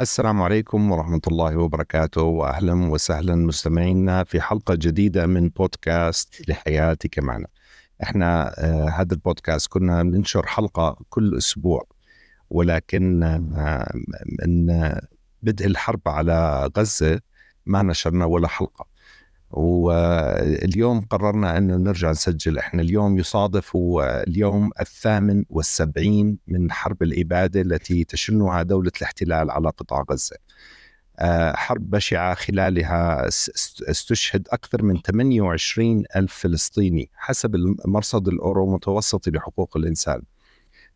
السلام عليكم ورحمة الله وبركاته وأهلا وسهلا مستمعينا في حلقة جديدة من بودكاست لحياتك معنا. إحنا آه هذا البودكاست كنا بننشر حلقة كل أسبوع ولكن آه من بدء الحرب على غزة ما نشرنا ولا حلقة. واليوم قررنا أن نرجع نسجل. إحنا اليوم يصادف هو اليوم الثامن والسبعين من حرب الإبادة التي تشنها دولة الاحتلال على قطاع غزة. آه، حرب بشعة خلالها استشهد أكثر من 28 ألف فلسطيني حسب المرصد الأورو متوسطي لحقوق الإنسان.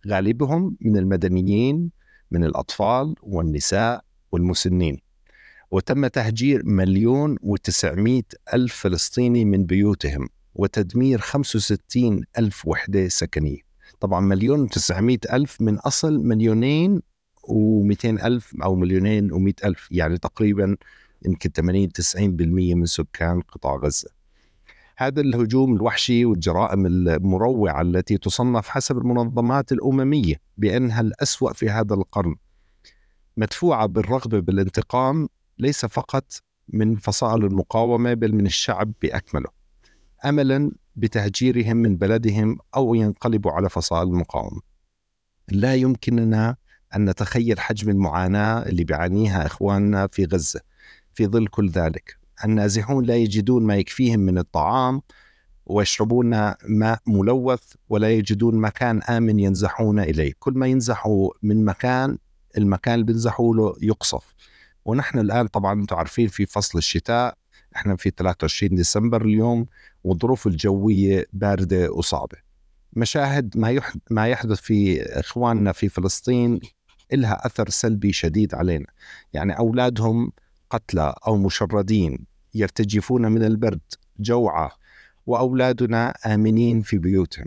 غالبهم من المدنيين من الأطفال والنساء والمسنين. وتم تهجير مليون وتسعمائة ألف فلسطيني من بيوتهم وتدمير 65 ألف وحدة سكنية. طبعا مليون وتسعمائة ألف من أصل مليونين و200 ألف أو مليونين و100 ألف يعني تقريبا يمكن 80 90% من سكان قطاع غزة. هذا الهجوم الوحشي والجرائم المروعة التي تصنف حسب المنظمات الأممية بأنها الأسوأ في هذا القرن. مدفوعة بالرغبة بالانتقام ليس فقط من فصائل المقاومة بل من الشعب بأكمله املا بتهجيرهم من بلدهم أو ينقلبوا على فصائل المقاومة. لا يمكننا أن نتخيل حجم المعاناة اللي بيعانيها إخواننا في غزة في ظل كل ذلك. النازحون لا يجدون ما يكفيهم من الطعام ويشربون ماء ملوث ولا يجدون مكان آمن ينزحون إليه، كل ما ينزحوا من مكان المكان اللي بينزحوا له يقصف. ونحن الآن طبعا أنتم عارفين في فصل الشتاء إحنا في 23 ديسمبر اليوم والظروف الجوية باردة وصعبة. مشاهد ما ما يحدث في إخواننا في فلسطين لها أثر سلبي شديد علينا، يعني أولادهم قتلى أو مشردين يرتجفون من البرد جوعى وأولادنا آمنين في بيوتهم.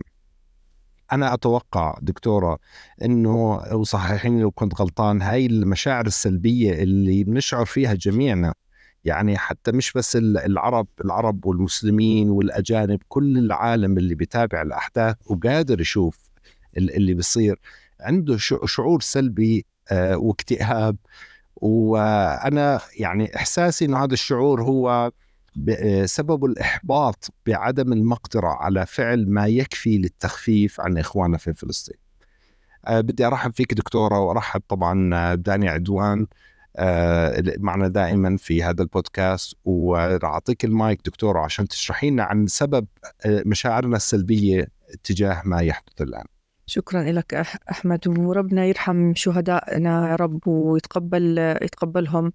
أنا أتوقع دكتورة إنه وصححيني لو كنت غلطان هاي المشاعر السلبية اللي بنشعر فيها جميعنا. يعني حتى مش بس العرب العرب والمسلمين والأجانب كل العالم اللي بيتابع الأحداث وقادر يشوف اللي بيصير. عنده شعور سلبي آه، واكتئاب. وأنا يعني إحساسي إنه هذا الشعور هو بسبب الإحباط بعدم المقدرة على فعل ما يكفي للتخفيف عن إخواننا في فلسطين. أه بدي أرحب فيك دكتورة وأرحب طبعا بداني عدوان أه معنا دائما في هذا البودكاست. وراح أعطيك المايك دكتورة عشان تشرحي لنا عن سبب آه، مشاعرنا السلبية تجاه ما يحدث الآن. شكرا لك أحمد وربنا يرحم شهدائنا يا رب ويتقبل يتقبلهم.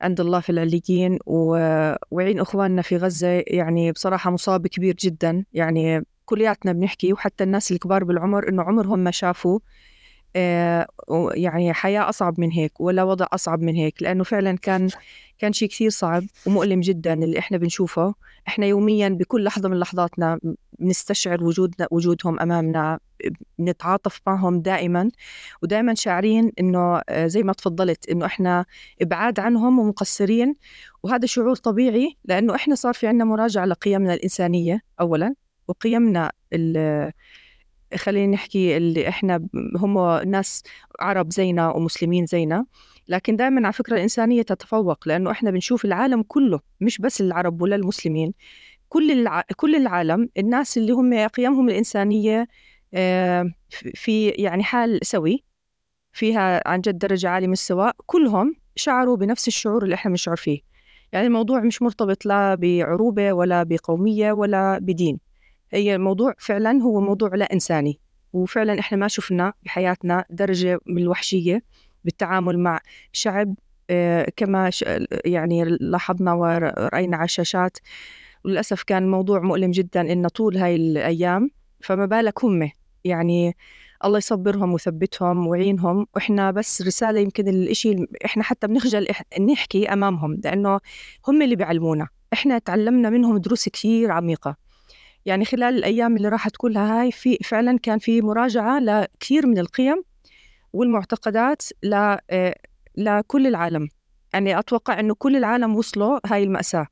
عند الله في العليين. ويعين إخواننا في غزة يعني بصراحة مصاب كبير جدا. يعني كلياتنا بنحكي وحتى الناس الكبار بالعمر إنه عمرهم ما شافوا. يعني حياة أصعب من هيك ولا وضع أصعب من هيك لأنه فعلا كان كان شيء كثير صعب ومؤلم جدا اللي إحنا بنشوفه. إحنا يوميا بكل لحظة من لحظاتنا بنستشعر وجودنا وجودهم أمامنا بنتعاطف معهم دائما. ودائما شاعرين إنه آه، زي ما تفضلت إنه إحنا إبعاد عنهم ومقصرين. وهذا شعور طبيعي لأنه إحنا صار في عنا مراجعة لقيمنا الإنسانية أولا وقيمنا خلينا نحكي اللي إحنا هم ناس عرب زينا ومسلمين زينا لكن دائما على فكرة الإنسانية تتفوق لأنه إحنا بنشوف العالم كله مش بس العرب ولا المسلمين كل الع... كل العالم الناس اللي هم قيمهم الإنسانية آه، في يعني حال سوي فيها عن جد درجة عالية من السواء كلهم شعروا بنفس الشعور اللي إحنا بنشعر فيه. يعني الموضوع مش مرتبط لا بعروبة ولا بقومية ولا بدين. هي الموضوع فعلا هو موضوع لا إنساني. وفعلا إحنا ما شفنا بحياتنا درجة من الوحشية بالتعامل مع شعب آه، كما يعني لاحظنا ورأينا على الشاشات. وللأسف كان الموضوع مؤلم جدا إن طول هاي الأيام فما بالك هم. يعني الله يصبرهم ويثبتهم ويعينهم. وإحنا بس رسالة يمكن الإشي إحنا حتى بنخجل نحكي أمامهم لأنه هم اللي بيعلمونا. إحنا تعلمنا منهم دروس كثير عميقة. يعني خلال الأيام اللي راحت كلها هاي في فعلا كان في مراجعة لكثير من القيم والمعتقدات ل آه، لكل العالم. يعني أتوقع إنه كل العالم وصلوا هاي المأساة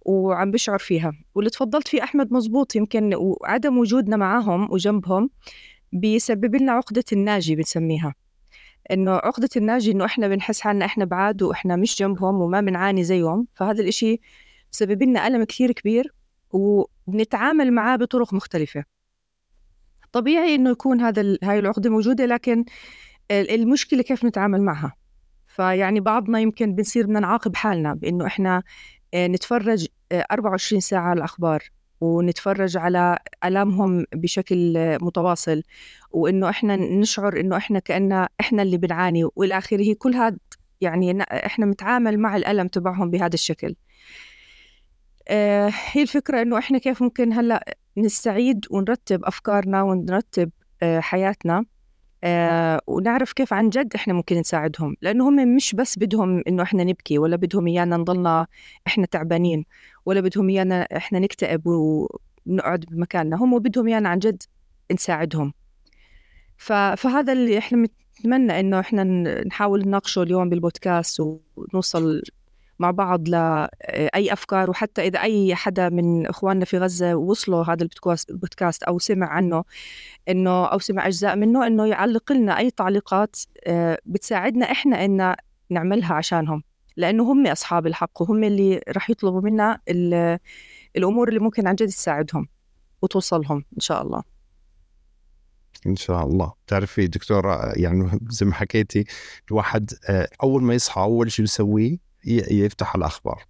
وعم بشعر فيها. واللي تفضلت فيه أحمد مزبوط يمكن وعدم وجودنا معاهم وجنبهم بيسبب لنا عقدة الناجي بنسميها. إنه عقدة الناجي إنه إحنا بنحس حالنا إحنا بعاد وإحنا مش جنبهم وما بنعاني زيهم. فهذا الإشي بسبب لنا ألم كثير كبير وبنتعامل معاه بطرق مختلفة. طبيعي إنه يكون هذا هاي العقدة موجودة لكن المشكلة كيف نتعامل معها؟ فيعني بعضنا يمكن بنصير بدنا نعاقب حالنا بإنه إحنا آه، نتفرج 24 آه، ساعة على الأخبار ونتفرج على ألامهم بشكل متواصل وإنه إحنا نشعر إنه إحنا كأننا إحنا اللي بنعاني وإلى آخره كل هذا يعني إحنا نتعامل مع الألم تبعهم بهذا الشكل. هي الفكرة إنه إحنا كيف ممكن هلأ نستعيد ونرتب أفكارنا ونرتب آه حياتنا آه ونعرف كيف عن جد إحنا ممكن نساعدهم. لأنه هم مش بس بدهم إنه إحنا نبكي ولا بدهم إيانا نضلنا إحنا تعبانين ولا بدهم إيانا إحنا نكتئب ونقعد بمكاننا. هم بدهم إيانا عن جد نساعدهم. فهذا اللي إحنا بنتمنى إنه إحنا نحاول نناقشه اليوم بالبودكاست ونوصل مع بعض لأي أفكار وحتى إذا أي حدا من إخواننا في غزة وصلوا هذا البودكاست أو سمع عنه إنه أو سمع أجزاء منه إنه يعلق لنا أي تعليقات آه، بتساعدنا إحنا إن نعملها عشانهم. لأنه هم أصحاب الحق وهم اللي رح يطلبوا منا الأمور اللي ممكن عن جد تساعدهم وتوصلهم إن شاء الله. إن شاء الله. تعرفي دكتورة يعني زي ما حكيتي الواحد آه، أول ما يصحى أول شيء بيسويه يفتح الأخبار.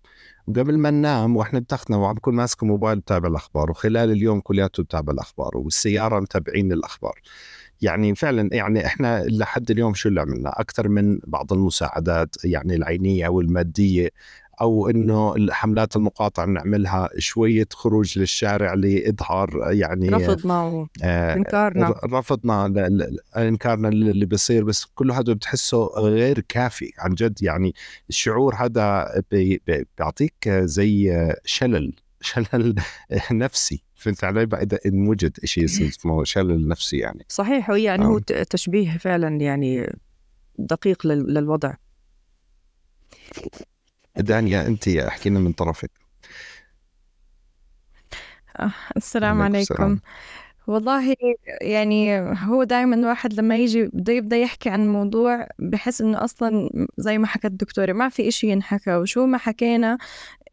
وقبل ما ننام وإحنا بتختنا وعم بكون ماسك موبايل بتابع الأخبار وخلال اليوم كلياته بتابع الأخبار والسيارة متابعين الأخبار. يعني فعلا يعني إحنا لحد اليوم شو اللي عملنا؟ أكثر من بعض المساعدات يعني العينية والمادية أو إنه الحملات المقاطعة نعملها شوية خروج للشارع لإظهار يعني رفضنا آه إنكارنا. رفضنا إنكارنا اللي بيصير بس كل هذا بتحسه غير كافي عن جد. يعني الشعور هذا بيعطيك زي شلل شلل نفسي. فهمت علي؟ بعد ان وجد شيء اسمه شلل نفسي يعني. صحيح يعني هو تشبيه فعلا يعني دقيق للوضع. دانيا أنت أحكي لنا من طرفك. آه، السلام عليكم السلام. والله يعني هو دائما الواحد لما يجي بده يبدأ يحكي عن موضوع بحس إنه أصلا زي ما حكت الدكتوره ما في إشي ينحكى. وشو ما حكينا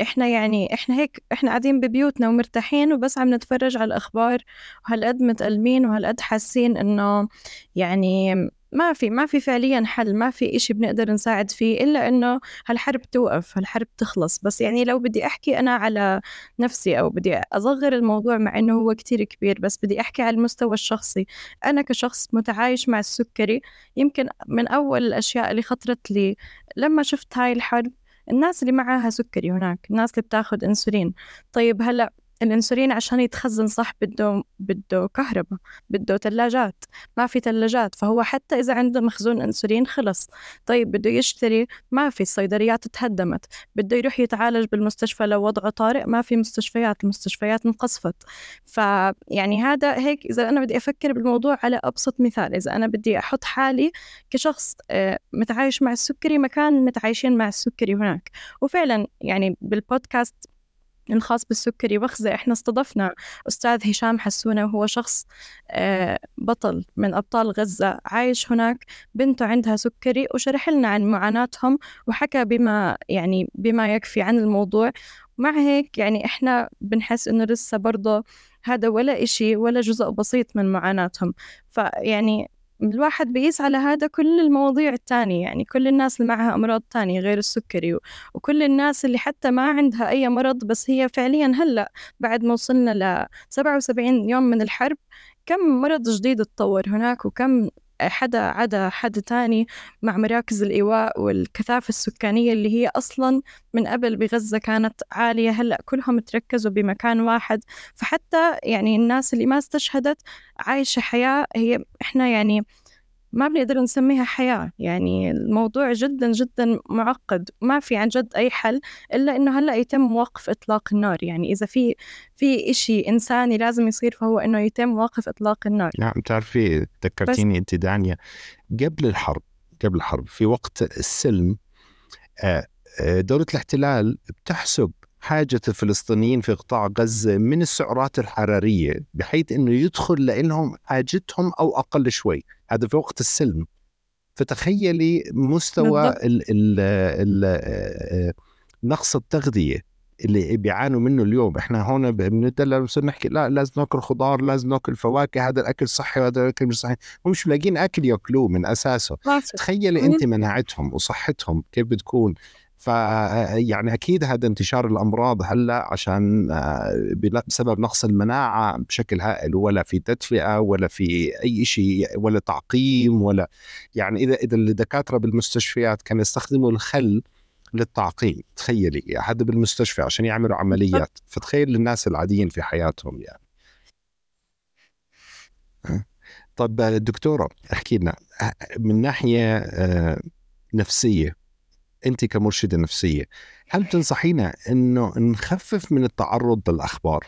إحنا يعني إحنا هيك إحنا قاعدين ببيوتنا ومرتاحين وبس عم نتفرج على الأخبار. وهالقد متألمين وهالقد حاسين إنه يعني ما في ما في فعليا حل ما في إشي بنقدر نساعد فيه إلا إنه هالحرب توقف هالحرب تخلص. بس يعني لو بدي أحكي أنا على نفسي أو بدي أصغر الموضوع مع إنه هو كتير كبير بس بدي أحكي على المستوى الشخصي. أنا كشخص متعايش مع السكري يمكن من أول الأشياء اللي خطرت لي لما شفت هاي الحرب الناس اللي معاها سكري هناك الناس اللي بتاخد إنسولين. طيب هلأ الإنسولين عشان يتخزن صح بده بده كهرباء بده ثلاجات ما في ثلاجات فهو حتى إذا عنده مخزون إنسولين خلص. طيب بده يشتري ما في الصيدليات تهدمت. بده يروح يتعالج بالمستشفى لو وضعه طارئ ما في مستشفيات المستشفيات انقصفت. فيعني هذا هيك إذا أنا بدي أفكر بالموضوع على أبسط مثال. إذا أنا بدي أحط حالي كشخص آه، متعايش مع السكري مكان متعايشين مع السكري هناك. وفعلا يعني بالبودكاست الخاص بالسكري وخزة. إحنا استضفنا أستاذ هشام حسونة وهو شخص آه، بطل من أبطال غزة عايش هناك. بنته عندها سكري وشرح لنا عن معاناتهم وحكى بما يعني بما يكفي عن الموضوع. مع هيك يعني إحنا بنحس إنه لسه برضه هذا ولا إشي ولا جزء بسيط من معاناتهم. فيعني الواحد بيقيس على هذا كل المواضيع التانية يعني كل الناس اللي معها أمراض تانية غير السكري وكل الناس اللي حتى ما عندها أي مرض بس هي فعليا هلأ بعد ما وصلنا ل 77 يوم من الحرب كم مرض جديد تطور هناك وكم حدا عدا حدا تاني مع مراكز الإيواء والكثافة السكانية اللي هي أصلا من قبل بغزة كانت عالية. هلأ كلهم تركزوا بمكان واحد. فحتى يعني الناس اللي ما استشهدت عايشة حياة هي إحنا يعني ما بنقدر نسميها حياة. يعني الموضوع جدا جدا معقد. ما في عن جد أي حل إلا إنه هلأ يتم وقف إطلاق النار. يعني إذا في في إشي إنساني لازم يصير فهو إنه يتم وقف إطلاق النار. نعم تعرفي ذكرتيني أنت دانيا قبل الحرب قبل الحرب في وقت السلم آه، آه، دولة الاحتلال بتحسب حاجة الفلسطينيين في قطاع غزة من السعرات الحرارية بحيث أنه يدخل لهم حاجتهم أو أقل شوي. هذا في وقت السلم. فتخيلي مستوى ال ال ال نقص التغذية اللي بيعانوا منه اليوم. إحنا هون بندلل بنصير نحكي لا لازم ناكل خضار لازم ناكل فواكه هذا الأكل صحي وهذا الأكل مش صحي. هم مش لاقيين أكل ياكلوه من أساسه. تخيلي انت مناعتهم وصحتهم كيف بتكون. ف يعني أكيد هذا انتشار الأمراض هلأ عشان آه، بسبب نقص المناعة بشكل هائل ولا في تدفئة ولا في أي شيء ولا تعقيم ولا يعني إذا إذا الدكاترة بالمستشفيات كانوا يستخدموا الخل للتعقيم تخيلي هذا بالمستشفى عشان يعملوا عمليات. فتخيل الناس العاديين في حياتهم يعني. طب دكتورة احكي لنا من ناحية آه، نفسية انت كمرشدة نفسية هل تنصحينا إنه نخفف من التعرض للأخبار؟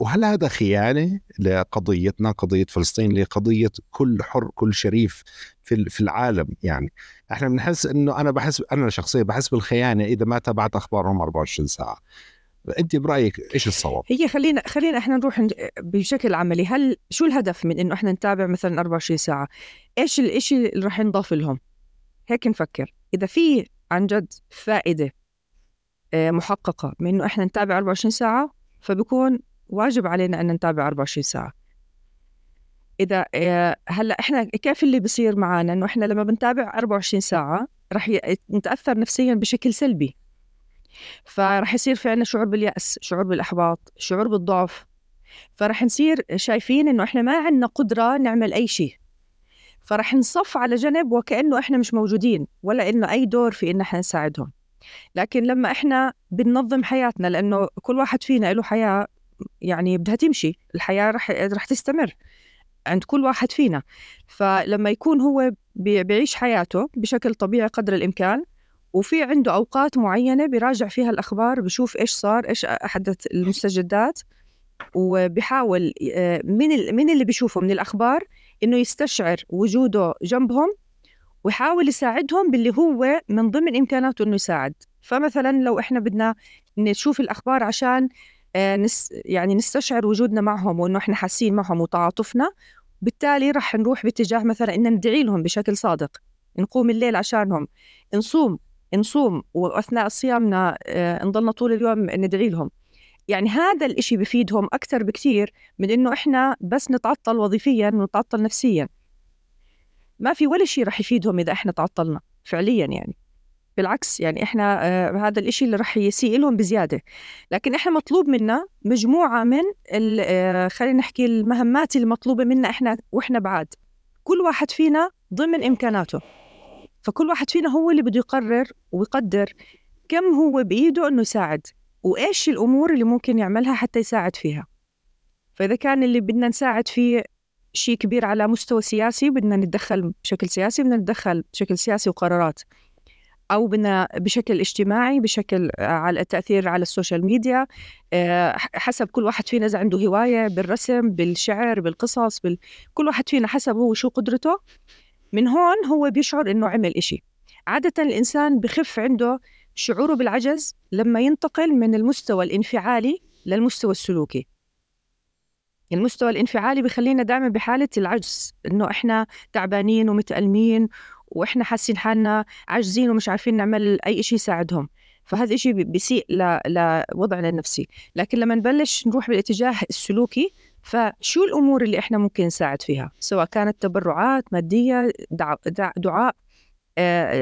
وهل هذا خيانة لقضيتنا قضية فلسطين اللي قضيه كل حر كل شريف في في العالم يعني؟ إحنا بنحس إنه أنا بحس أنا شخصيا بحس بالخيانة إذا ما تابعت أخبارهم 24 ساعة. انت برأيك إيش الصواب؟ هي خلينا خلينا إحنا نروح بشكل عملي هل شو الهدف من إنه إحنا نتابع مثلا 24 ساعة؟ إيش الشيء اللي راح ينضاف لهم؟ هيك نفكر. إذا في عن جد فائدة آه، محققة من إنه إحنا نتابع 24 ساعة فبكون واجب علينا أن نتابع 24 ساعة. إذا آه، هلأ إحنا كيف اللي بصير معنا إنه إحنا لما بنتابع 24 ساعة رح نتأثر نفسيا بشكل سلبي. فرح يصير في عنا شعور باليأس شعور بالإحباط شعور بالضعف. فرح نصير شايفين إنه إحنا ما عندنا قدرة نعمل أي شيء. فرح نصف على جنب وكأنه إحنا مش موجودين ولا إنه أي دور في إن إحنا نساعدهم. لكن لما إحنا بننظم حياتنا لأنه كل واحد فينا له حياة يعني بدها تمشي الحياة رح, رح تستمر عند كل واحد فينا. فلما يكون هو بيعيش حياته بشكل طبيعي قدر الإمكان وفي عنده أوقات معينة بيراجع فيها الأخبار بشوف إيش صار إيش أحدث المستجدات وبحاول آه، من من اللي بيشوفه من الأخبار إنه يستشعر وجوده جنبهم ويحاول يساعدهم باللي هو من ضمن إمكاناته إنه يساعد. فمثلا لو إحنا بدنا نشوف الأخبار عشان آه، نس يعني نستشعر وجودنا معهم وإنه إحنا حاسين معهم وتعاطفنا بالتالي رح نروح باتجاه مثلا إن ندعي لهم بشكل صادق. نقوم الليل عشانهم. نصوم نصوم وأثناء صيامنا آه، نضلنا طول اليوم ندعي لهم. يعني هذا الإشي بفيدهم أكثر بكثير من إنه إحنا بس نتعطل وظيفيا ونتعطل نفسيا. ما في ولا شيء رح يفيدهم إذا إحنا تعطلنا فعليا يعني. بالعكس يعني إحنا آه هذا الإشي اللي رح يسيء لهم بزيادة. لكن إحنا مطلوب منا مجموعة من آه خلينا نحكي المهمات المطلوبة منا إحنا وإحنا بعاد. كل واحد فينا ضمن إمكاناته. فكل واحد فينا هو اللي بده يقرر ويقدر كم هو بإيده إنه يساعد. وإيش الأمور اللي ممكن يعملها حتى يساعد فيها. فإذا كان اللي بدنا نساعد فيه شيء كبير على مستوى سياسي بدنا نتدخل بشكل سياسي بدنا نتدخل بشكل سياسي وقرارات. أو بدنا بشكل اجتماعي بشكل على التأثير على ال social media. آه، حسب كل واحد فينا إذا عنده هواية بالرسم بالشعر بالقصص بال... كل واحد فينا حسب هو شو قدرته. من هون هو بيشعر إنه عمل إشي. عادة الإنسان بخف عنده شعوره بالعجز لما ينتقل من المستوى الانفعالي للمستوى السلوكي. المستوى الانفعالي بخلينا دائما بحالة العجز إنه إحنا تعبانين ومتألمين وإحنا حاسين حالنا عاجزين ومش عارفين نعمل أي شيء يساعدهم. فهذا الشيء بيسيء لوضعنا النفسي. لكن لما نبلش نروح بالاتجاه السلوكي فشو الأمور اللي إحنا ممكن نساعد فيها؟ سواء كانت تبرعات مادية دعاء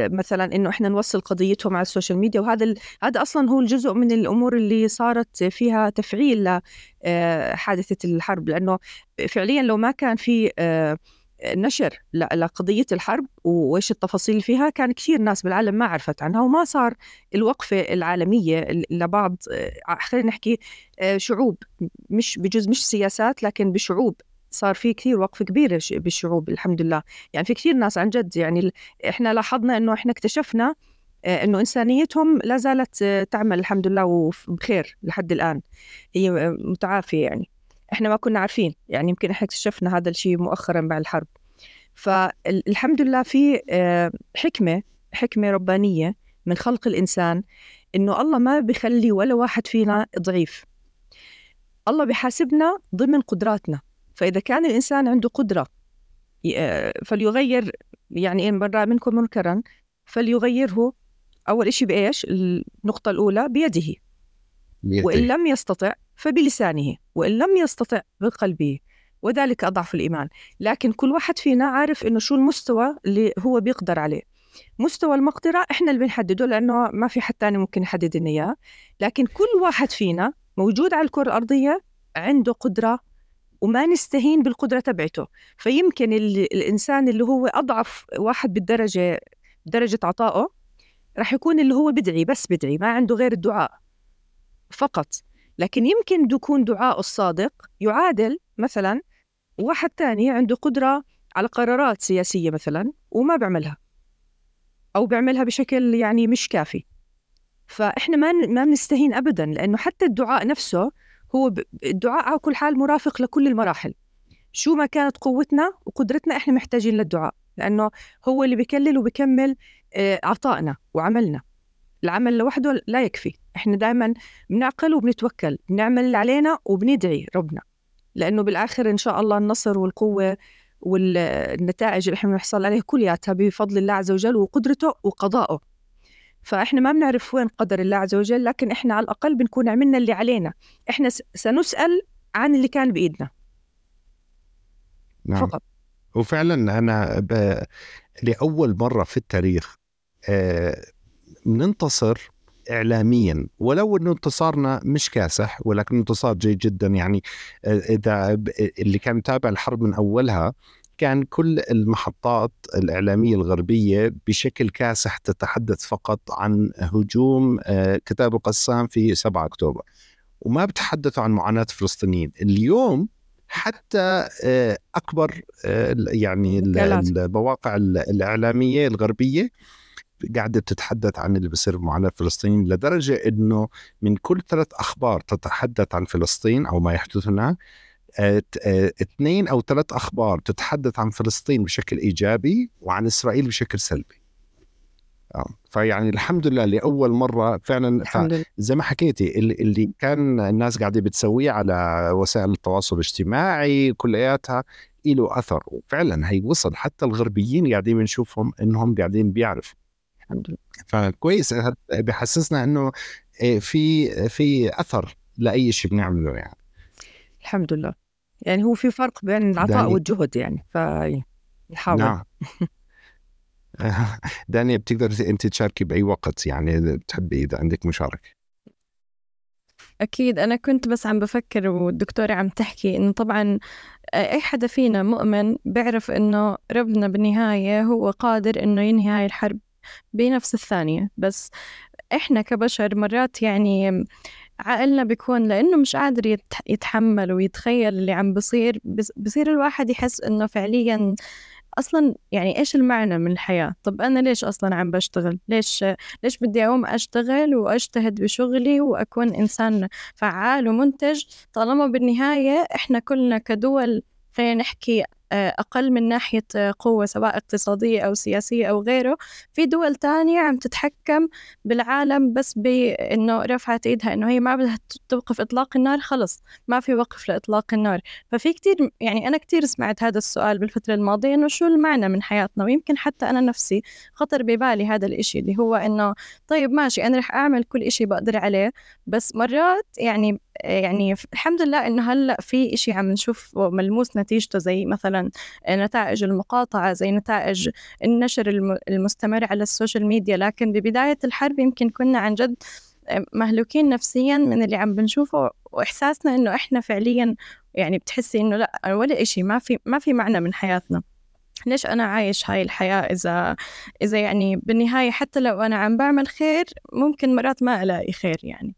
مثلا إنه إحنا نوصل قضيتهم على ال social media وهذا ال... هذا أصلا هو الجزء من الأمور اللي صارت فيها تفعيل لحادثه آه، الحرب. لأنه فعليا لو ما كان في آه، نشر لقضية الحرب وإيش التفاصيل فيها كان كثير ناس بالعالم ما عرفت عنها وما صار الوقفة العالمية لبعض خلينا نحكي شعوب مش بجزء مش سياسات لكن بشعوب. صار في كثير وقفة كبيرة بالشعوب الحمد لله. يعني في كثير ناس عن جد يعني إحنا لاحظنا إنه إحنا اكتشفنا آه، إنه إنسانيتهم لا زالت آه، تعمل الحمد لله وبخير لحد الآن. هي متعافية يعني. إحنا ما كنا عارفين. يعني يمكن إحنا اكتشفنا هذا الشيء مؤخرا بعد الحرب. فالحمد لله في آه، حكمة حكمة ربانية من خلق الإنسان إنه الله ما بيخلي ولا واحد فينا ضعيف. الله بحاسبنا ضمن قدراتنا. فإذا كان الإنسان عنده قدرة آه، فليغير يعني إن برا منكم منكرا فليغيره أول إشي بإيش؟ النقطة الأولى بيده. بيده. وإن لم يستطع فبلسانه وإن لم يستطع بقلبه. وذلك أضعف الإيمان. لكن كل واحد فينا عارف إنه شو المستوى اللي هو بيقدر عليه. مستوى المقدرة إحنا اللي بنحدده لأنه ما في حد تاني ممكن يحدد لنا إياه. لكن كل واحد فينا موجود على الكرة الأرضية عنده قدرة وما نستهين بالقدرة تبعته. فيمكن الإنسان اللي هو أضعف واحد بالدرجة درجة عطائه رح يكون اللي هو بدعي بس بدعي ما عنده غير الدعاء فقط. لكن يمكن يكون دعاء الصادق يعادل مثلا واحد تاني عنده قدرة على قرارات سياسية مثلا وما بيعملها أو بيعملها بشكل يعني مش كافي. فإحنا ما ما بنستهين أبدا لأنه حتى الدعاء نفسه هو الدعاء على كل حال مرافق لكل المراحل. شو ما كانت قوتنا وقدرتنا إحنا محتاجين للدعاء لأنه هو اللي بيكلل وبيكمل آه، عطائنا وعملنا. العمل لوحده لا يكفي. إحنا دائما بنعقل وبنتوكل بنعمل اللي علينا وبندعي ربنا. لأنه بالآخر إن شاء الله النصر والقوة والنتائج اللي إحنا بنحصل عليها كلياتها بفضل الله عز وجل وقدرته وقضائه. فإحنا ما بنعرف وين قدر الله عز وجل لكن إحنا على الأقل بنكون عملنا اللي علينا. إحنا سنسأل عن اللي كان بإيدنا. نعم. فقط. وفعلا أنا ب... لأول مرة في التاريخ آه ننتصر اعلاميا. ولو إنه انتصارنا مش كاسح ولكن انتصار جيد جدا يعني آه، إذا اللي كان متابع الحرب من أولها كان كل المحطات الإعلامية الغربية بشكل كاسح تتحدث فقط عن هجوم آه، كتاب القسام في 7 أكتوبر. وما بتحدثوا عن معاناة الفلسطينيين اليوم حتى آه، أكبر يعني المواقع الإعلامية الغربية قاعدة تتحدث عن اللي بصير معاناة فلسطين لدرجة إنه من كل ثلاث أخبار تتحدث عن فلسطين أو ما يحدث هناك آه، آه، اثنين أو ثلاث أخبار تتحدث عن فلسطين بشكل إيجابي وعن إسرائيل بشكل سلبي. آه، فيعني الحمد لله لأول مرة فعلا زي ما حكيتي اللي كان الناس قاعدة بتسويه على وسائل التواصل الاجتماعي كلياتها له أثر. وفعلا هي وصل حتى الغربيين قاعدين بنشوفهم إنهم قاعدين بيعرفوا. الحمد لله. فكويس بحسسنا إنه في في أثر لأي شيء بنعمله يعني. الحمد لله. يعني هو في فرق بين العطاء والجهد يعني فنحاول نعم. دانيا بتقدر أنت تشاركي بأي وقت يعني بتحبي إذا عندك مشاركة؟ أكيد. أنا كنت بس عم بفكر والدكتورة عم تحكي إنه طبعا أي حدا فينا مؤمن بيعرف إنه ربنا بالنهاية هو قادر إنه ينهي هاي الحرب بنفس الثانية. بس إحنا كبشر مرات يعني عقلنا بيكون لأنه مش قادر يتحمل ويتخيل اللي عم بصير بصير الواحد يحس إنه فعليا أصلا يعني إيش المعنى من الحياة؟ طب أنا ليش أصلا عم بشتغل؟ ليش ليش بدي اقوم أشتغل وأجتهد بشغلي وأكون إنسان فعال ومنتج؟ طالما بالنهاية إحنا كلنا كدول خلينا نحكي أقل من ناحية آه، قوة سواء اقتصادية أو سياسية أو غيره. في دول تانية عم تتحكم بالعالم بس بأنه رفعت إيدها أنه هي ما بدها توقف إطلاق النار خلص ما في وقف لإطلاق النار. ففي كتير يعني أنا كتير سمعت هذا السؤال بالفترة الماضية أنه شو المعنى من حياتنا؟ ويمكن حتى أنا نفسي خطر ببالي هذا الإشي اللي هو أنه طيب ماشي أنا رح أعمل كل إشي بقدر عليه بس مرات يعني يعني الحمد لله إنه هلأ في إشي عم نشوف ملموس نتيجته زي مثلا نتائج المقاطعة زي نتائج النشر المستمر على ال social media. لكن ببداية الحرب يمكن كنا عن جد مهلوكين نفسيا من اللي عم بنشوفه وإحساسنا إنه إحنا فعليا يعني بتحسي إنه لأ ولا إشي ما في ما في معنى من حياتنا. ليش أنا عايش هاي الحياة؟ إذا إذا يعني بالنهاية حتى لو أنا عم بعمل خير ممكن مرات ما ألاقي خير يعني.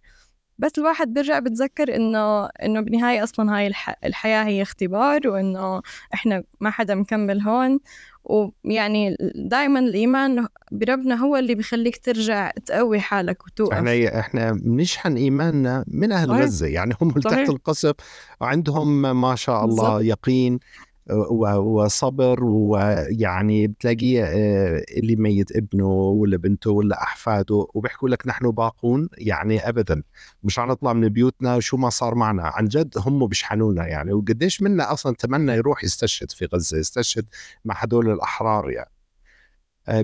بس الواحد بيرجع بتذكر إنه إنه بالنهايه أصلا هاي الح... الحياة هي اختبار وإنه إحنا ما حدا مكمل هون. ويعني دائما الإيمان بربنا هو اللي بيخليك ترجع تقوي حالك وتوقف. إحنا إحنا بنشحن إيماننا من أهل غزة يعني هم تحت القصف وعندهم ما شاء الله بالزبط. يقين. وصبر ويعني بتلاقيه آه، اللي ميت ابنه ولا بنته ولا أحفاده وبيحكوا لك نحن باقون يعني ابدا. مش نطلع من بيوتنا شو ما صار معنا. عن جد هم بيشحنونا يعني. وقديش منا أصلا تمنى يروح يستشهد في غزة يستشهد مع هدول الأحرار يعني. آه،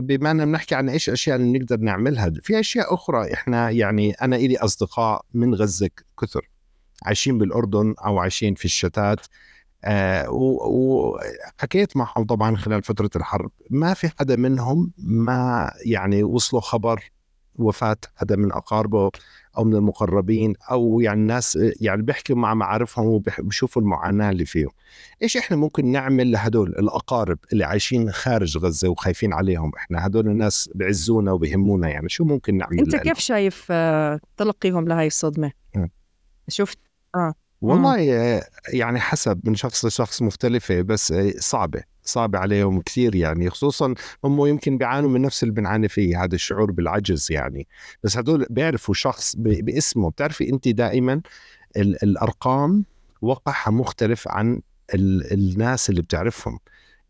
بما أننا بنحكي عن إيش أشياء اللي نقدر نعملها. في أشياء أخرى إحنا يعني أنا إلي أصدقاء من غزة كثر. عايشين بالأردن أو عايشين في الشتات. آه وحكيت معهم طبعا خلال فترة الحرب ما في حدا منهم ما يعني وصلوا خبر وفاة حدا من أقاربه أو من المقربين أو يعني الناس يعني بيحكوا مع معارفهم وبيشوفوا المعاناة اللي فيهم. إيش إحنا ممكن نعمل لهدول الأقارب اللي عايشين خارج غزة وخايفين عليهم؟ إحنا هدول الناس بعزونا وبهمونا يعني شو ممكن نعمل أنت كيف شايف آه، تلقيهم لهي الصدمة؟ شفت؟ آه. والله يعني حسب من شخص لشخص مختلفة بس صعبة صعبة عليهم كثير يعني خصوصا هم يمكن بيعانوا من نفس اللي بنعاني فيه هذا الشعور بالعجز يعني. بس هدول بيعرفوا شخص باسمه. بتعرفي أنت دائما الأرقام وقعها مختلف عن الناس اللي بتعرفهم.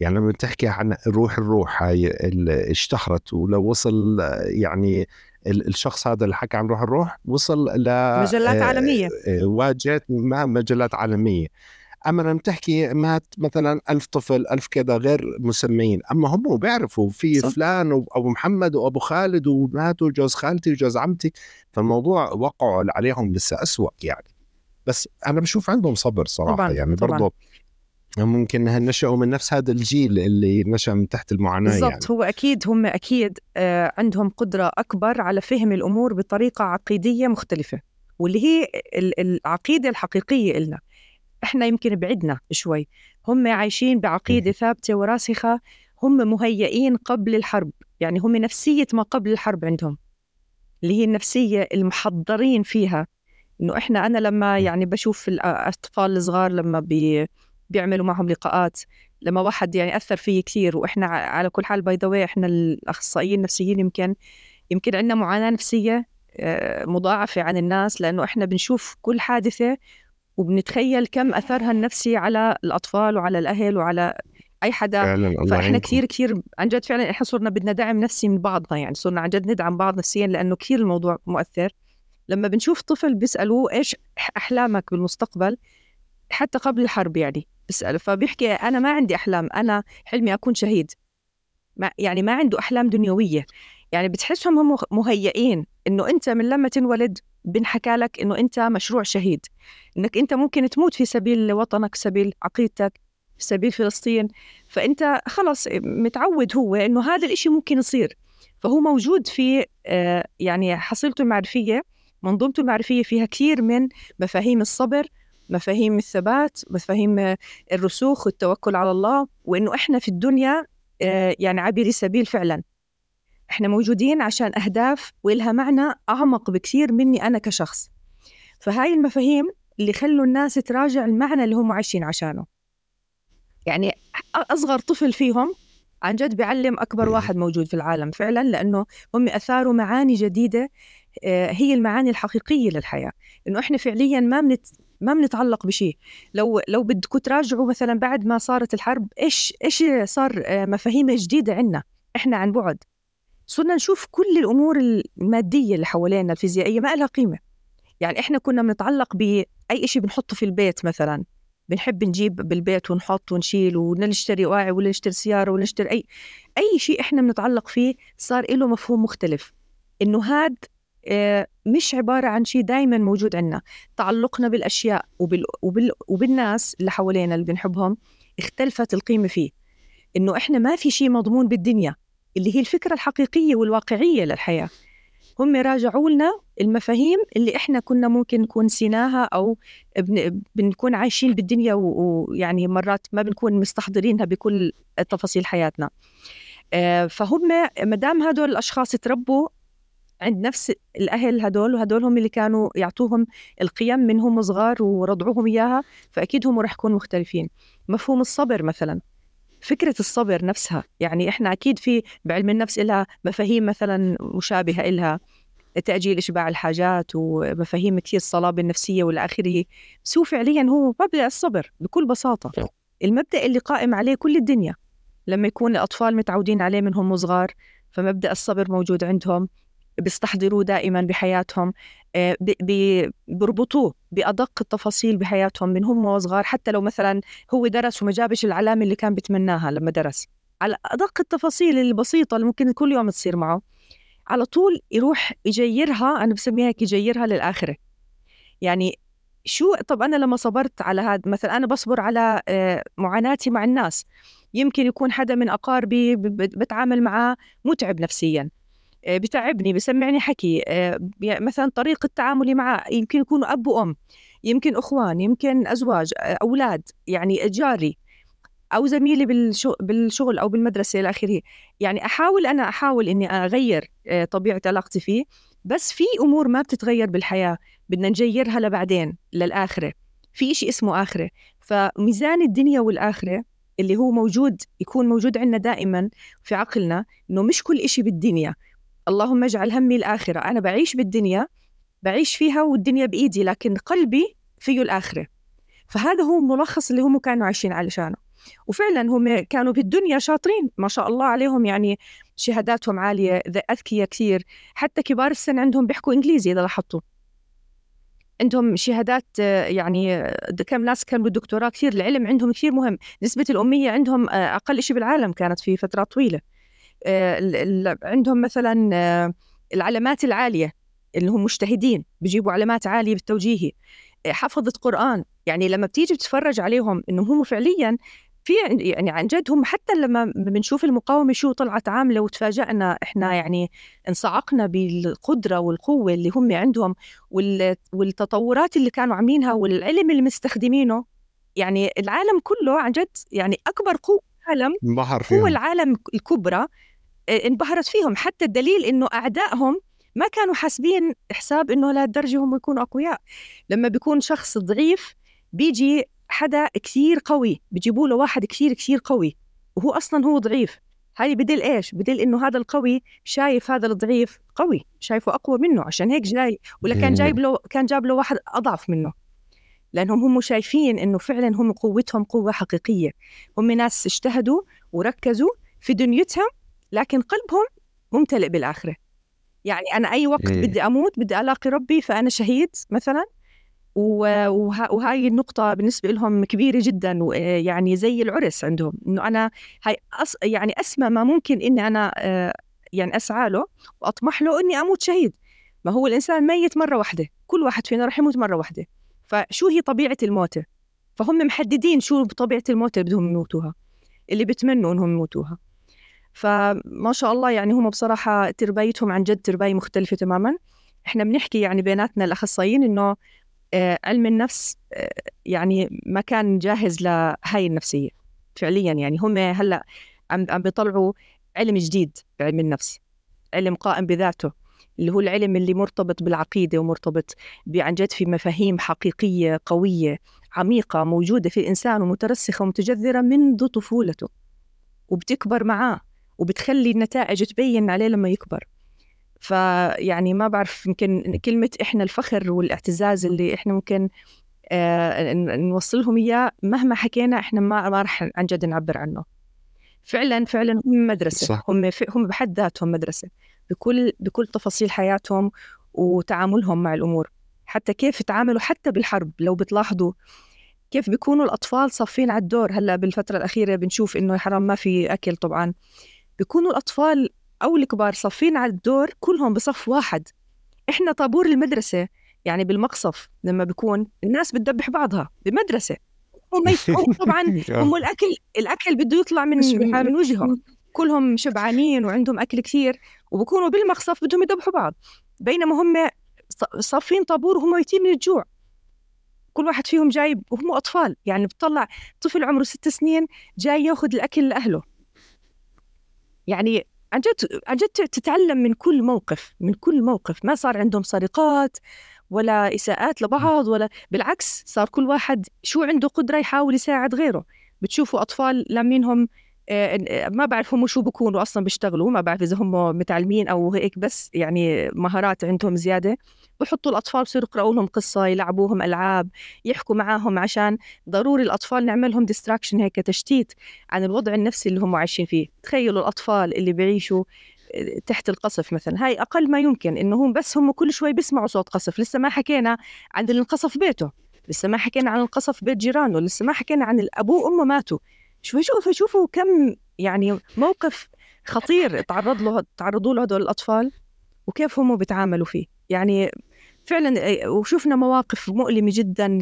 يعني لما بتحكي عن روح الروح هاي اشتهرت ولو وصل يعني الشخص هذا اللي حكى عن روح الروح وصل ل مجلات آه، عالمية آه، واجهت مجلات عالمية أما لما تحكي مات مثلا ألف طفل ألف كذا غير مسميين أما هم بيعرفوا في. فلان وابو محمد وأبو خالد وماتوا جوز خالتي وجوز عمتي فالموضوع وقعوا عليهم لسه أسوأ يعني بس أنا بشوف عندهم صبر صراحة طبعًا. يعني برضه ممكن نشأوا من نفس هذا الجيل اللي نشأ من تحت المعاناة بالضبط يعني. هو أكيد هم أكيد آه، عندهم قدرة أكبر على فهم الأمور بطريقة عقيدية مختلفة واللي هي العقيدة الحقيقية إلنا. إحنا يمكن بعدنا شوي. هم عايشين بعقيدة ثابتة وراسخة هم مهيئين قبل الحرب. يعني هم نفسية ما قبل الحرب عندهم اللي هي النفسية المحضرين فيها. إنه إحنا أنا لما يعني بشوف الأطفال الصغار لما بي بيعملوا معهم لقاءات لما واحد يعني أثر فيي كثير وإحنا على كل حال by the إحنا الأخصائيين النفسيين يمكن يمكن عندنا معاناة نفسية آه، مضاعفة عن الناس لأنه إحنا بنشوف كل حادثة وبنتخيل كم أثرها النفسي على الأطفال وعلى الأهل وعلى أي حدا. فعلا فإحنا كثير كثير عن جد فعلا إحنا صرنا بدنا دعم نفسي من بعضنا يعني صرنا عن جد ندعم بعض نفسيا لأنه كثير الموضوع مؤثر. لما بنشوف طفل بيسألوه إيش أحلامك بالمستقبل حتى قبل الحرب يعني بسأله فبيحكي أنا ما عندي أحلام أنا حلمي أكون شهيد. ما يعني ما عنده أحلام دنيوية. يعني بتحسهم هم مهيئين إنه أنت من لما تنولد بنحكى لك إنه أنت مشروع شهيد. إنك أنت ممكن تموت في سبيل وطنك سبيل عقيدتك في سبيل فلسطين. فأنت خلص متعود هو إنه هذا الإشي ممكن يصير. فهو موجود في آه، يعني حصيلته المعرفية منظومته المعرفية فيها كثير من مفاهيم الصبر مفاهيم الثبات مفاهيم الرسوخ والتوكل على الله وإنه إحنا في الدنيا آه، يعني عابري سبيل فعلا. إحنا موجودين عشان أهداف وإلها معنى أعمق بكثير مني أنا كشخص. فهاي المفاهيم اللي خلوا الناس تراجع المعنى اللي هم عايشين عشانه. يعني أصغر طفل فيهم عن جد بيعلم أكبر واحد موجود في العالم فعلا لأنه هم أثاروا معاني جديدة آه، هي المعاني الحقيقية للحياة. إنه إحنا فعليا ما بنت ما بنتعلق بشيء. لو لو بدكم تراجعوا مثلا بعد ما صارت الحرب إيش إيش صار آه، مفاهيم جديدة عندنا إحنا عن بعد؟ صرنا نشوف كل الأمور المادية اللي حوالينا الفيزيائية ما لها قيمة. يعني إحنا كنا بنتعلق باي شيء بنحطه في البيت مثلا. بنحب نجيب بالبيت ونحط ونشيل ونشتري واعي ولا نشتري سيارة ولا نشتري أي أي شيء إحنا بنتعلق فيه صار له مفهوم مختلف. إنه هاد مش عبارة عن شيء دايما موجود عندنا تعلقنا بالأشياء وبال... وبال... وبالناس اللي حوالينا اللي بنحبهم اختلفت القيمة فيه. إنه إحنا ما في شيء مضمون بالدنيا اللي هي الفكرة الحقيقية والواقعية للحياة. هم راجعوا لنا المفاهيم اللي إحنا كنا ممكن نكون نسيناها أو بن... بنكون عايشين بالدنيا ويعني و... مرات ما بنكون مستحضرينها بكل تفاصيل حياتنا. آه، فهم ما دام هدول الأشخاص تربوا عند نفس الأهل هدول وهدول هم اللي كانوا يعطوهم القيم من هم صغار ورضعوهم إياها فأكيد هم رح يكونوا مختلفين. مفهوم الصبر مثلا. فكرة الصبر نفسها يعني إحنا أكيد في بعلم النفس لها مفاهيم مثلا مشابهة إلها. تأجيل إشباع الحاجات ومفاهيم كثير الصلابة النفسية والى آخره بس هو فعليا هو مبدأ الصبر بكل بساطة. المبدأ اللي قائم عليه كل الدنيا. لما يكون الأطفال متعودين عليه من هم صغار فمبدأ الصبر موجود عندهم. بيستحضروه دائما بحياتهم آه، بيربطوه بأدق التفاصيل بحياتهم من هم وصغار حتى لو مثلا هو درس وما جابش العلامة اللي كان بتمناها لما درس. على أدق التفاصيل البسيطة اللي ممكن كل يوم تصير معه على طول يروح يجيرها أنا بسميها هيك يجيرها للآخرة. يعني شو طب أنا لما صبرت على هذا مثلا أنا بصبر على آه، معاناتي مع الناس يمكن يكون حدا من أقاربي بتعامل معاه متعب نفسيا. بتعبني بسمعني حكي آه، مثلا طريقة تعاملي معه يمكن يكونوا أب وأم يمكن أخوان يمكن أزواج أولاد يعني جاري أو زميلي بالشغل أو بالمدرسة إلى آخره. يعني أحاول أنا أحاول إني أغير آه، طبيعة علاقتي فيه بس في أمور ما بتتغير بالحياة بدنا نجيرها لبعدين للآخرة. في شيء اسمه آخرة. فميزان الدنيا والآخرة اللي هو موجود يكون موجود عندنا دائما في عقلنا إنه مش كل شيء بالدنيا. اللهم اجعل همي الآخرة. أنا بعيش بالدنيا بعيش فيها والدنيا بإيدي لكن قلبي فيه الآخرة. فهذا هو الملخص اللي هم كانوا عايشين علشانه. وفعلا هم كانوا بالدنيا شاطرين ما شاء الله عليهم يعني شهاداتهم عالية أذكياء كثير. حتى كبار السن عندهم بيحكوا إنجليزي إذا لاحظتوا. عندهم شهادات يعني كم ناس كانوا بالدكتوراه كثير العلم عندهم كثير مهم. نسبة الأمية عندهم أقل شيء بالعالم كانت في فترات طويلة. عندهم مثلا العلامات العالية اللي هم مجتهدين بيجيبوا علامات عالية بالتوجيهي. حفظت قرآن. يعني لما بتيجي تتفرج عليهم انهم هم فعليا في يعني عن جد هم حتى لما بنشوف المقاومة شو طلعت عاملة وتفاجئنا إحنا يعني انصعقنا بالقدرة والقوة اللي هم عندهم والتطورات اللي كانوا عاملينها والعلم اللي مستخدمينه. يعني العالم كله عن جد يعني أكبر قوة العالم قوة العالم الكبرى. آه، انبهرت فيهم. حتى الدليل إنه أعدائهم ما كانوا حاسبين حساب إنه لهالدرجه هم يكونوا أقوياء. لما بيكون شخص ضعيف بيجي حدا كثير قوي بيجيبوا له واحد كثير كثير قوي وهو أصلا هو ضعيف. هاي بدل إيش؟ بدل إنه هذا القوي شايف هذا الضعيف قوي شايفه أقوى منه عشان هيك جاي ولا كان جايب له كان جاب له واحد أضعف منه. لأنهم هم شايفين إنه فعلا هم قوتهم قوة حقيقية. هم ناس اجتهدوا وركزوا في دنيتهم لكن قلبهم ممتلئ بالآخرة. يعني أنا أي وقت إيه. بدي أموت بدي ألاقي ربي فأنا شهيد مثلا. وهاي النقطة بالنسبة لهم كبيرة جدا ويعني زي العرس عندهم. إنه أنا هاي أص يعني أسمى ما ممكن إني أنا آه، يعني أسعى له وأطمح له إني أموت شهيد. ما هو الإنسان ميت مرة واحدة. كل واحد فينا رح يموت مرة واحدة. فشو هي طبيعة الموتة؟ فهم محددين شو طبيعة الموتة اللي بدهم يموتوها اللي بتمنوا إنهم يموتوها. فما شاء الله يعني هم بصراحة تربايتهم عن جد ترباية مختلفة تماما. إحنا بنحكي يعني بيناتنا الأخصائيين إنه آه، علم النفس آه، يعني ما كان جاهز لهاي النفسية. فعليا يعني هم هلأ عم عم بيطلعوا علم جديد بعلم النفس علم قائم بذاته اللي هو العلم اللي مرتبط بالعقيدة ومرتبط عن جد في مفاهيم حقيقية قوية عميقة موجودة في الإنسان ومترسخة ومتجذرة منذ طفولته وبتكبر معاه. وبتخلي النتائج تبين عليه لما يكبر. فيعني ما بعرف يمكن كلمة إحنا الفخر والاعتزاز اللي إحنا ممكن آه نوصلهم إياه مهما حكينا إحنا ما ما راح عن جد نعبر عنه. فعلا فعلا هم مدرسة. صح. هم هم بحد ذاتهم مدرسة. بكل بكل تفاصيل حياتهم وتعاملهم مع الأمور. حتى كيف يتعاملوا حتى بالحرب لو بتلاحظوا كيف بيكونوا الأطفال صافين على الدور. هلأ بالفترة الأخيرة بنشوف إنه حرام ما في أكل طبعا. بيكونوا الأطفال أو الكبار صفين على الدور كلهم بصف واحد. إحنا طابور المدرسة يعني بالمقصف لما بيكون الناس بتدبح بعضها بمدرسة. هم طبعا هم الأكل الأكل بده يطلع من من وجههم. كلهم شبعانين وعندهم أكل كثير وبكونوا بالمقصف بدهم يذبحوا بعض. بينما هم صافين طابور وهم ميتين من الجوع. كل واحد فيهم جايب وهم أطفال يعني بتطلع طفل عمره ست سنين جاي ياخذ الأكل لأهله. يعني عن جد عن جد تتعلم من كل موقف من كل موقف. ما صار عندهم سرقات ولا إساءات لبعض ولا بالعكس صار كل واحد شو عنده قدرة يحاول يساعد غيره. بتشوفوا أطفال لامينهم ما بعرف هم شو بكونوا أصلا بيشتغلوا ما بعرف إذا هم متعلمين أو هيك بس يعني مهارات عندهم زيادة. بحطوا الأطفال بصيروا يقرأوا لهم قصة يلعبوهم ألعاب يحكوا معاهم عشان ضروري الأطفال نعملهم ديستراكشن هيك تشتيت عن الوضع النفسي اللي هم عايشين فيه. تخيلوا الأطفال اللي بيعيشوا آه، تحت القصف مثلا. هاي أقل ما يمكن إنه هم بس هم كل شوي بيسمعوا صوت قصف. لسه ما حكينا عن اللي انقصف بيته لسه ما حكينا عن القصف بيت جيرانه لسه ما حكينا عن أبوه وأمه ماتوا. شوفوا شوفوا شوفوا كم يعني موقف خطير تعرض له تعرضوا له هدول الأطفال وكيف هم بيتعاملوا فيه. يعني فعلا وشفنا مواقف مؤلمة جدا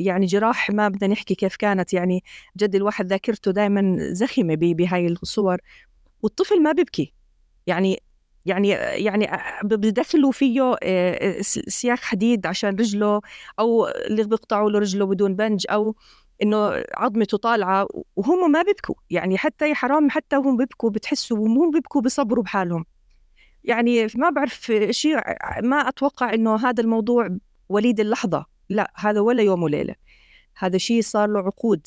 يعني جراح ما بدنا نحكي كيف كانت يعني جد الواحد ذاكرته دائما زخمة بهاي الصور. والطفل ما بيبكي. يعني يعني يعني بدخلوا فيه سياخ حديد عشان رجله أو اللي بيقطعوا له رجله بدون بنج أو إنه عظمته طالعة وهم ما بيبكوا يعني حتى يا حرام حتى وهم بيبكوا بتحسوا وهم بيبكوا بصبروا بحالهم. يعني ما بعرف شيء ما أتوقع إنه هذا الموضوع وليد اللحظة لا هذا ولا يوم وليلة. هذا شيء صار له عقود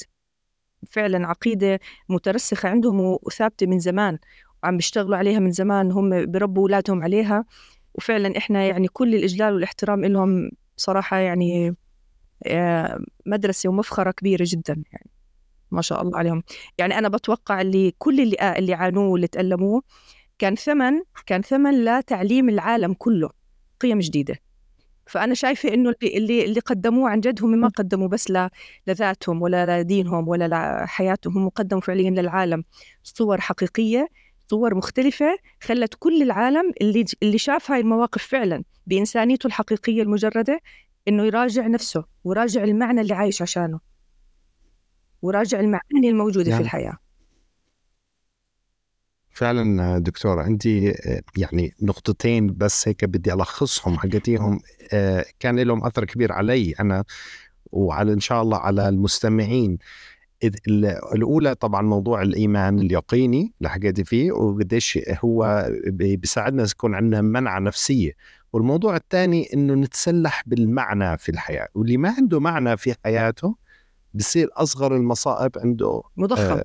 فعلا عقيدة مترسخة عندهم وثابتة من زمان وعم بيشتغلوا عليها من زمان هم بربوا اولادهم عليها. وفعلا إحنا يعني كل الإجلال والإحترام لهم صراحة يعني مدرسة ومفخرة كبيرة جدا يعني ما شاء الله عليهم. يعني أنا بتوقع اللي كل اللي آه، اللي عانوه واللي تألموه كان ثمن كان ثمن لتعليم العالم كله قيم جديدة. فأنا شايفة إنه اللي اللي قدموه عن جد هم ما قدموا بس لذاتهم ولا لدينهم ولا لحياتهم هم قدموا فعليا للعالم صور حقيقية صور مختلفة خلت كل العالم اللي اللي شاف هاي المواقف فعلا بإنسانيته الحقيقية المجردة إنه يراجع نفسه وراجع المعنى اللي عايش عشانه. وراجع المعاني الموجودة يعني. في الحياة. فعلا دكتورة عندي يعني نقطتين بس هيك بدي ألخصهم حقتيهم. آه، كان لهم أثر كبير علي أنا وعلى إن شاء الله على المستمعين. الأولى طبعا موضوع الإيمان اليقيني اللي حكيت فيه وقديش هو بيساعدنا يكون عندنا منع نفسية. والموضوع الثاني إنه نتسلح بالمعنى في الحياة واللي ما عنده معنى في حياته بصير أصغر المصائب عنده مضخم. آه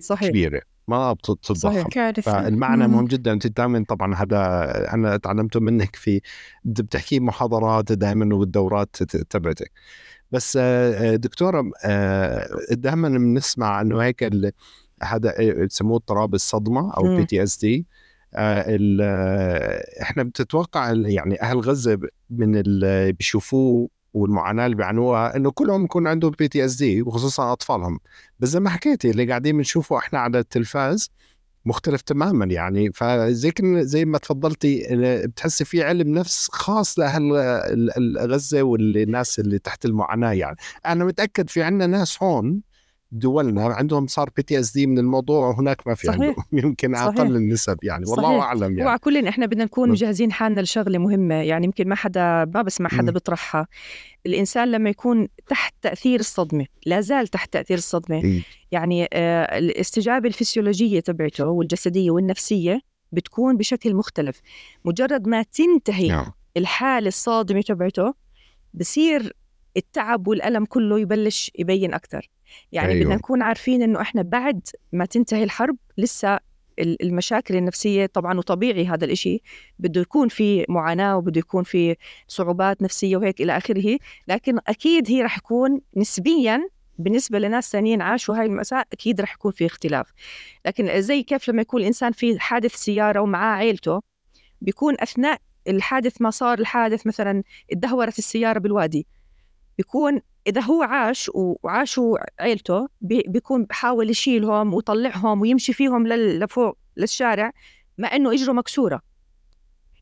صحيح. كبيرة ما بتتضخم. فالمعنى مهم جدا أنت دائما طبعا هذا أنا تعلمته منك في بتحكي محاضرات دائما والدورات تبعتك. بس آه، دكتوره آه، دائما بنسمع إنه هيك هذا بسموه اضطراب الصدمة أو PTSD إحنا بتتوقع يعني أهل غزة من اللي بيشوفوه والمعاناة اللي بيعانوها إنه كلهم يكون عندهم PTSD وخصوصا أطفالهم. بس زي ما حكيتي اللي قاعدين بنشوفه إحنا على التلفاز مختلف تماما يعني. فزي زي ما تفضلتي بتحسي في علم نفس خاص لأهل غزة والناس اللي تحت المعاناة يعني. أنا متأكد في عندنا ناس هون دولنا عندهم صار PTSD من الموضوع وهناك ما في صحيح. عندهم يمكن صحيح. أقل النسب يعني والله صحيح. أعلم يعني وكلنا إحنا بدنا نكون مجهزين حالنا لشغلة مهمة يعني يمكن ما حدا ما بسمع حدا بيطرحها الإنسان لما يكون تحت تأثير الصدمة لا زال تحت تأثير الصدمة م. يعني آه الاستجابة الفسيولوجية تبعته والجسدية والنفسية بتكون بشكل مختلف مجرد ما تنتهي نعم. الحالة الصادمة تبعته بصير التعب والألم كله يبلش يبين أكثر يعني أيوة. بدنا نكون عارفين إنه إحنا بعد ما تنتهي الحرب لسه المشاكل النفسية طبعا وطبيعي هذا الإشي بده يكون في معاناة وبده يكون في صعوبات نفسية وهيك إلى آخره لكن أكيد هي رح يكون نسبيا بالنسبة لناس ثانيين عاشوا هاي المأساة أكيد رح يكون في اختلاف لكن زي كيف لما يكون الإنسان في حادث سيارة ومعاه عيلته بيكون أثناء الحادث ما صار الحادث مثلا اتدهورت السيارة بالوادي بيكون إذا هو عاش وعاشوا عيلته بيكون بحاول يشيلهم ويطلعهم ويمشي فيهم لفوق للشارع مع إنه إجره مكسورة.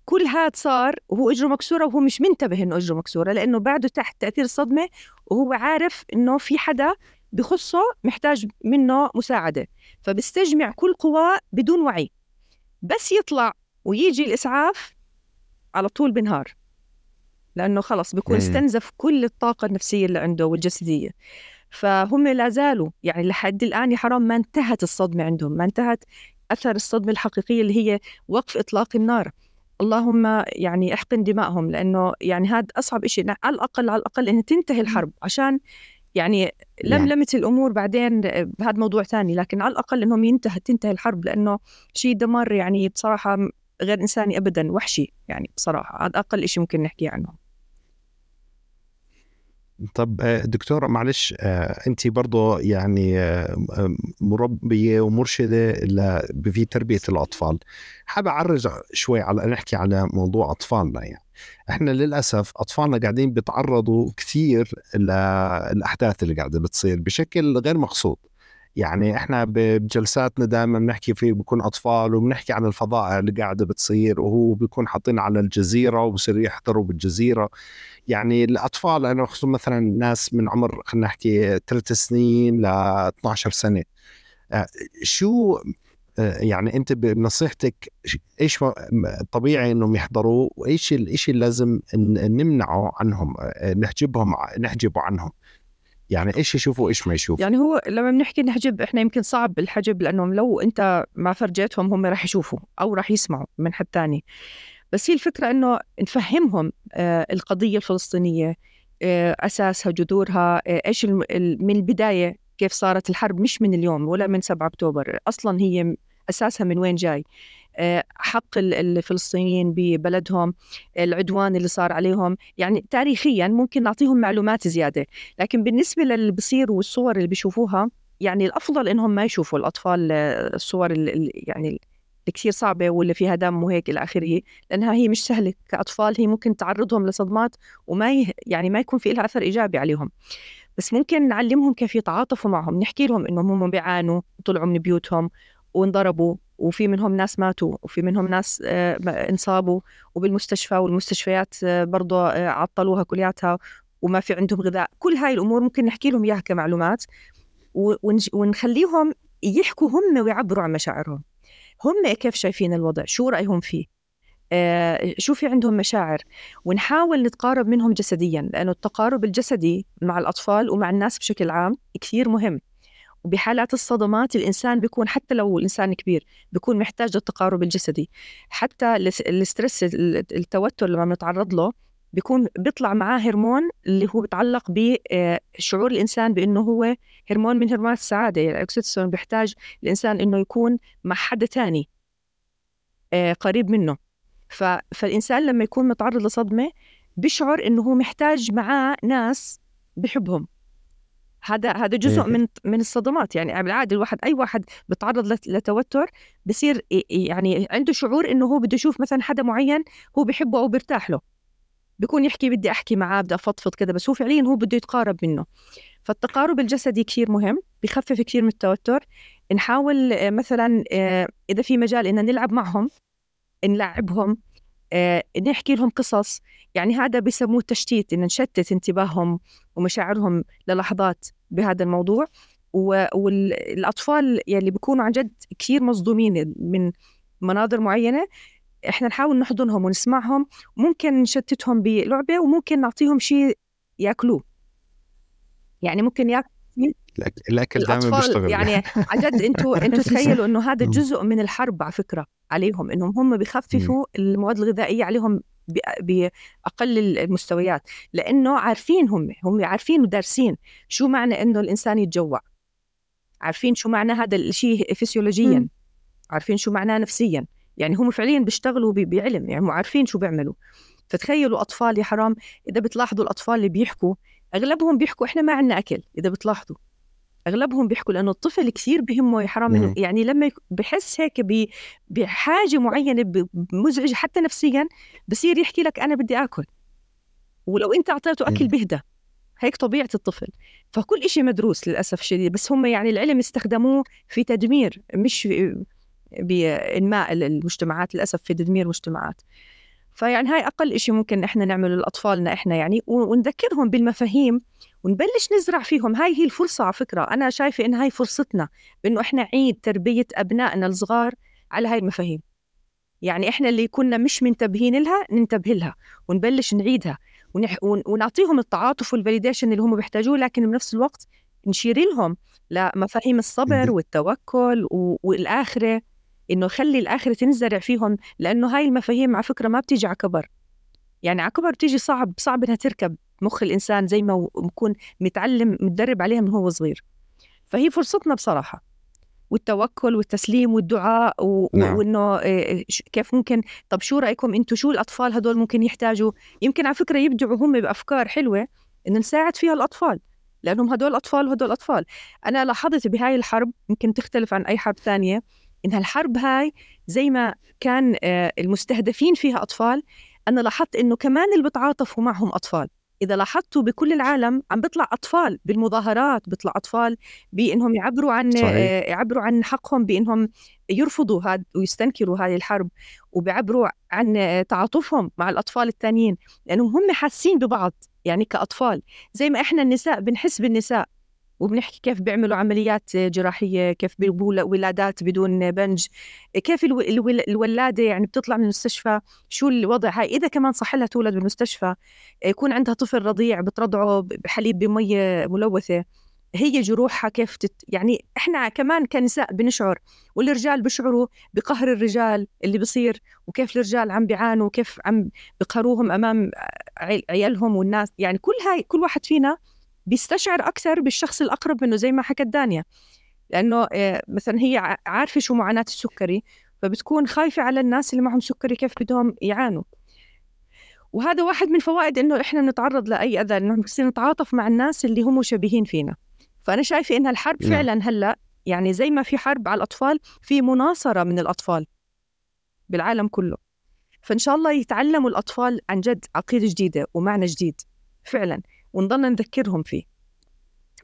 كل هذا صار وهو إجره مكسورة وهو مش منتبه إنه إجره مكسورة لأنه بعده تحت تأثير الصدمة وهو عارف إنه في حدا بخصه محتاج منه مساعدة. فبيستجمع كل قواه بدون وعي. بس يطلع ويجي الإسعاف على طول بنهار. لأنه خلص بيكون استنزف كل الطاقة النفسية اللي عنده والجسدية. فهم لا زالوا يعني لحد الآن يا حرام ما انتهت الصدمة عندهم ما انتهت أثر الصدمة الحقيقية اللي هي وقف إطلاق النار. اللهم يعني احقن دمائهم لأنه يعني هذا أصعب شيء على الأقل على الأقل ان تنتهي الحرب عشان يعني لملمت الأمور بعدين هذا موضوع ثاني لكن على الأقل إنهم ينتهي تنتهي الحرب لأنه شيء دمار يعني بصراحة غير إنساني ابدا وحشي يعني بصراحة هذا أقل شيء ممكن نحكي عنه. طب آه، دكتورة معلش آه، أنت برضه يعني آه، مربية ومرشدة في تربية الأطفال. حابة أعرج شوي على نحكي على موضوع أطفالنا يعني. إحنا للأسف أطفالنا قاعدين بيتعرضوا كثير للاحداث اللي قاعدة بتصير بشكل غير مقصود. يعني إحنا بجلساتنا دائما بنحكي فيه بكون أطفال وبنحكي عن الفضائح اللي قاعدة بتصير وهو بيكون حاطين على الجزيرة وبصير يحضروا بالجزيرة. يعني الأطفال أنا خصوصا مثلا ناس من عمر خلينا نحكي ثلاث سنين ل 12 سنة. آه، شو آه، يعني أنت بنصيحتك إيش طبيعي إنهم يحضروا وإيش الشيء اللي لازم نمنعه عنهم؟ آه، نحجبهم نحجبه عنهم. يعني إيش يشوفوا إيش ما يشوفوا. يعني هو لما بنحكي نحجب إحنا يمكن صعب الحجب لأنه لو أنت ما فرجيتهم هم راح يشوفوا أو راح يسمعوا من حد ثاني بس هي الفكرة إنه نفهمهم آه القضية الفلسطينية آه أساسها جذورها آه إيش من البداية كيف صارت الحرب مش من اليوم ولا من 7 أكتوبر. أصلا هي أساسها من وين جاي؟ حق الفلسطينيين ببلدهم العدوان اللي صار عليهم يعني تاريخيا ممكن نعطيهم معلومات زيادة لكن بالنسبة للي بصير والصور اللي بيشوفوها يعني الأفضل إنهم ما يشوفوا الأطفال آه، الصور اللي يعني اللي كثير صعبة واللي فيها دم وهيك إلى آخره لأنها هي مش سهلة كأطفال هي ممكن تعرضهم لصدمات وما. يعني ما يكون في لها أثر إيجابي عليهم بس ممكن نعلمهم كيف يتعاطفوا معهم نحكي لهم إنهم هم بيعانوا طلعوا من بيوتهم وانضربوا وفي منهم ناس ماتوا وفي منهم ناس آه، انصابوا وبالمستشفى والمستشفيات آه، برضه آه، عطلوها كلياتها وما في عندهم غذاء. كل هاي الأمور ممكن نحكي لهم إياها كمعلومات ونخليهم يحكوا هم ويعبروا عن مشاعرهم. هم كيف شايفين الوضع؟ شو رأيهم فيه؟ شو في عندهم مشاعر؟ ونحاول نتقارب منهم جسديا لأنه التقارب الجسدي مع الأطفال ومع الناس بشكل عام كثير مهم. وبحالات الصدمات الإنسان بيكون حتى لو الإنسان كبير بيكون محتاج للتقارب الجسدي. حتى الاسترس التوتر لما بنتعرض له بيكون بيطلع معاه هرمون اللي هو بيتعلق بشعور الإنسان بأنه هو هرمون من هرمونات السعادة. يعني الاكسيتوسين بيحتاج الإنسان إنه يكون مع حدا تاني آه، قريب منه. فالإنسان لما يكون متعرض لصدمة بيشعر إنه هو محتاج معاه ناس بحبهم. هذا هذا جزء إيه. من من الصدمات. يعني بالعادة الواحد أي واحد بتعرض لتوتر بصير يعني عنده شعور إنه هو بده يشوف مثلا حدا معين هو بحبه أو بيرتاح له. بيكون يحكي بدي أحكي معاه بدي أفضفض كذا بس هو فعليا هو بده يتقارب منه. فالتقارب الجسدي كثير مهم بخفف كثير من التوتر. نحاول مثلا آه، إذا في مجال ان نلعب معهم نلعبهم آه، نحكي لهم قصص. يعني هذا بسموه تشتيت إن نشتت انتباههم ومشاعرهم للحظات بهذا الموضوع. والأطفال يلي بيكونوا عن جد كثير مصدومين من مناظر معينة إحنا نحاول نحضنهم ونسمعهم. ممكن نشتتهم بلعبة وممكن نعطيهم شيء يأكلوه. يعني ممكن ياكل الأكل دائما بيشتغل يعني عن جد أنتوا أنتوا تخيلوا إنه هذا جزء من الحرب على فكرة عليهم إنهم هم بخففوا المواد الغذائية عليهم بأقل المستويات لإنه عارفين هم هم عارفين ودارسين شو معنى إنه الإنسان يتجوع. عارفين شو معنى هذا الشيء فسيولوجيا عارفين شو معناه نفسيا. يعني هم فعليا بيشتغلوا بعلم يعني هم عارفين شو بيعملوا. فتخيلوا أطفال يا حرام إذا بتلاحظوا الأطفال اللي بيحكوا أغلبهم بيحكوا إحنا ما عندنا أكل إذا بتلاحظوا. أغلبهم بيحكوا لأنه الطفل كثير بهمه يا حرام يعني لما بحس هيك بحاجة معينة مزعجة حتى نفسيا بصير يحكي لك أنا بدي آكل. ولو أنت أعطيته أكل بهدى. هيك طبيعة الطفل. فكل إشي مدروس للأسف الشديد. بس هم يعني العلم استخدموه في تدمير مش بانماء المجتمعات للأسف في تدمير المجتمعات فيعني هاي أقل إشي ممكن إحنا نعمله لأطفالنا إحنا يعني ونذكرهم بالمفاهيم ونبلش نزرع فيهم. هاي هي الفرصة على فكرة. أنا شايفة إن هاي فرصتنا بإنه إحنا نعيد تربية أبنائنا الصغار على هاي المفاهيم. يعني إحنا اللي كنا مش منتبهين لها ننتبه لها ونبلش نعيدها. ونح... ونعطيهم التعاطف وال validation اللي هم بيحتاجوه لكن بنفس الوقت نشير لهم لمفاهيم الصبر والتوكل و... والآخرة. إنه خلي الآخرة تنزرع فيهم لأنه هاي المفاهيم على فكرة ما بتيجي على كبر. يعني على كبر بتيجي صعب صعب إنها تركب. مخ الإنسان زي ما بكون متعلم متدرب عليها من هو صغير. فهي فرصتنا بصراحة. والتوكل والتسليم والدعاء و... نعم. وإنه إيه، كيف ممكن طب شو رأيكم أنتم شو الأطفال هدول ممكن يحتاجوا؟ يمكن على فكرة يبدعوا هم بأفكار حلوة ان نساعد فيها الأطفال لأنهم هدول أطفال وهدول أطفال. أنا لاحظت بهاي الحرب يمكن تختلف عن أي حرب ثانية إن الحرب هاي زي ما كان آه، المستهدفين فيها أطفال أنا لاحظت إنه كمان اللي بتعاطفوا معهم أطفال. إذا لاحظتوا بكل العالم عم بيطلع أطفال بالمظاهرات بيطلع أطفال بإنهم يعبروا عن صحيح. يعبروا عن حقهم بإنهم يرفضوا هذا ويستنكروا هذه الحرب وبيعبروا عن تعاطفهم مع الأطفال الثانيين لأنهم هم حاسين ببعض يعني كأطفال زي ما إحنا النساء بنحس بالنساء وبنحكي كيف بيعملوا عمليات جراحية كيف بيبوا ولادات بدون بنج. كيف الولادة يعني بتطلع من المستشفى؟ شو الوضع؟ هاي إذا كمان صح لها تولد بالمستشفى يكون عندها طفل رضيع بترضعه بحليب بمية ملوثة. هي جروحها كيف تت... يعني إحنا كمان كنساء بنشعر والرجال بيشعروا بقهر الرجال اللي بصير وكيف الرجال عم بيعانوا وكيف عم بقهروهم أمام عيالهم والناس. يعني كل هاي كل واحد فينا بيستشعر أكثر بالشخص الأقرب منه زي ما حكت دانيا لأنه آه، مثلا هي عارفة شو معاناة السكري فبتكون خايفة على الناس اللي معهم سكري كيف بدهم يعانوا. وهذا واحد من فوائد إنه إحنا نتعرض لأي أذى إنه بصير نتعاطف مع الناس اللي هم مشابهين فينا. فأنا شايفة إن الحرب نعم. فعلا هلأ يعني زي ما في حرب على الأطفال في مناصرة من الأطفال بالعالم كله. فإن شاء الله يتعلموا الأطفال عن جد عقيدة جديدة ومعنى جديد فعلا. ونضلنا نذكرهم فيه.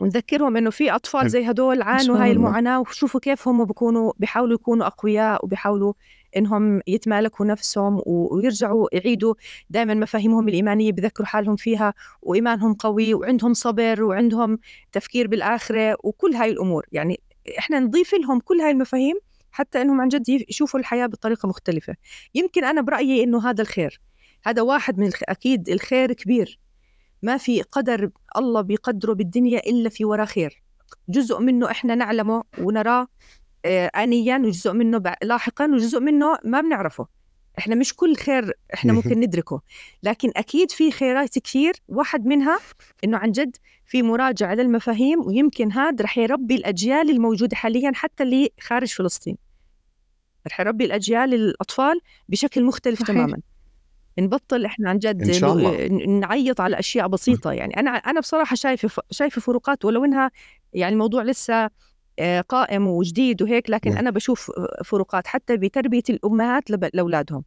ونذكرهم إنه في أطفال زي هدول عانوا هاي المعاناة وشوفوا كيف هم بيكونوا بيحاولوا يكونوا أقوياء وبيحاولوا إنهم يتمالكوا نفسهم ويرجعوا يعيدوا دائما مفاهيمهم الإيمانية بذكروا حالهم فيها وإيمانهم قوي وعندهم صبر وعندهم تفكير بالآخرة وكل هاي الأمور. يعني إحنا نضيف لهم كل هاي المفاهيم حتى إنهم عن جد يشوفوا الحياة بطريقة مختلفة. يمكن أنا برأيي إنه هذا الخير. هذا واحد من أكيد الخير كبير. ما في قدر الله بيقدره بالدنيا إلا في وراه خير. جزء منه إحنا نعلمه ونراه آه، آنيا وجزء منه لاحقا وجزء منه ما بنعرفه. إحنا مش كل خير إحنا ممكن ندركه. لكن أكيد في خيرات كثير واحد منها إنه عن جد في مراجعة للمفاهيم ويمكن هذا رح يربي الأجيال الموجودة حاليا حتى اللي خارج فلسطين. رح يربي الأجيال الأطفال بشكل مختلف صحيح. تماما. نبطل إحنا عن جد إن شاء الله. نعيط على أشياء بسيطة. يعني أنا أنا بصراحة شايفة شايفة فروقات ولو إنها يعني الموضوع لسه آه، قائم وجديد وهيك لكن م. أنا بشوف فروقات حتى بتربية الأمهات لأولادهم.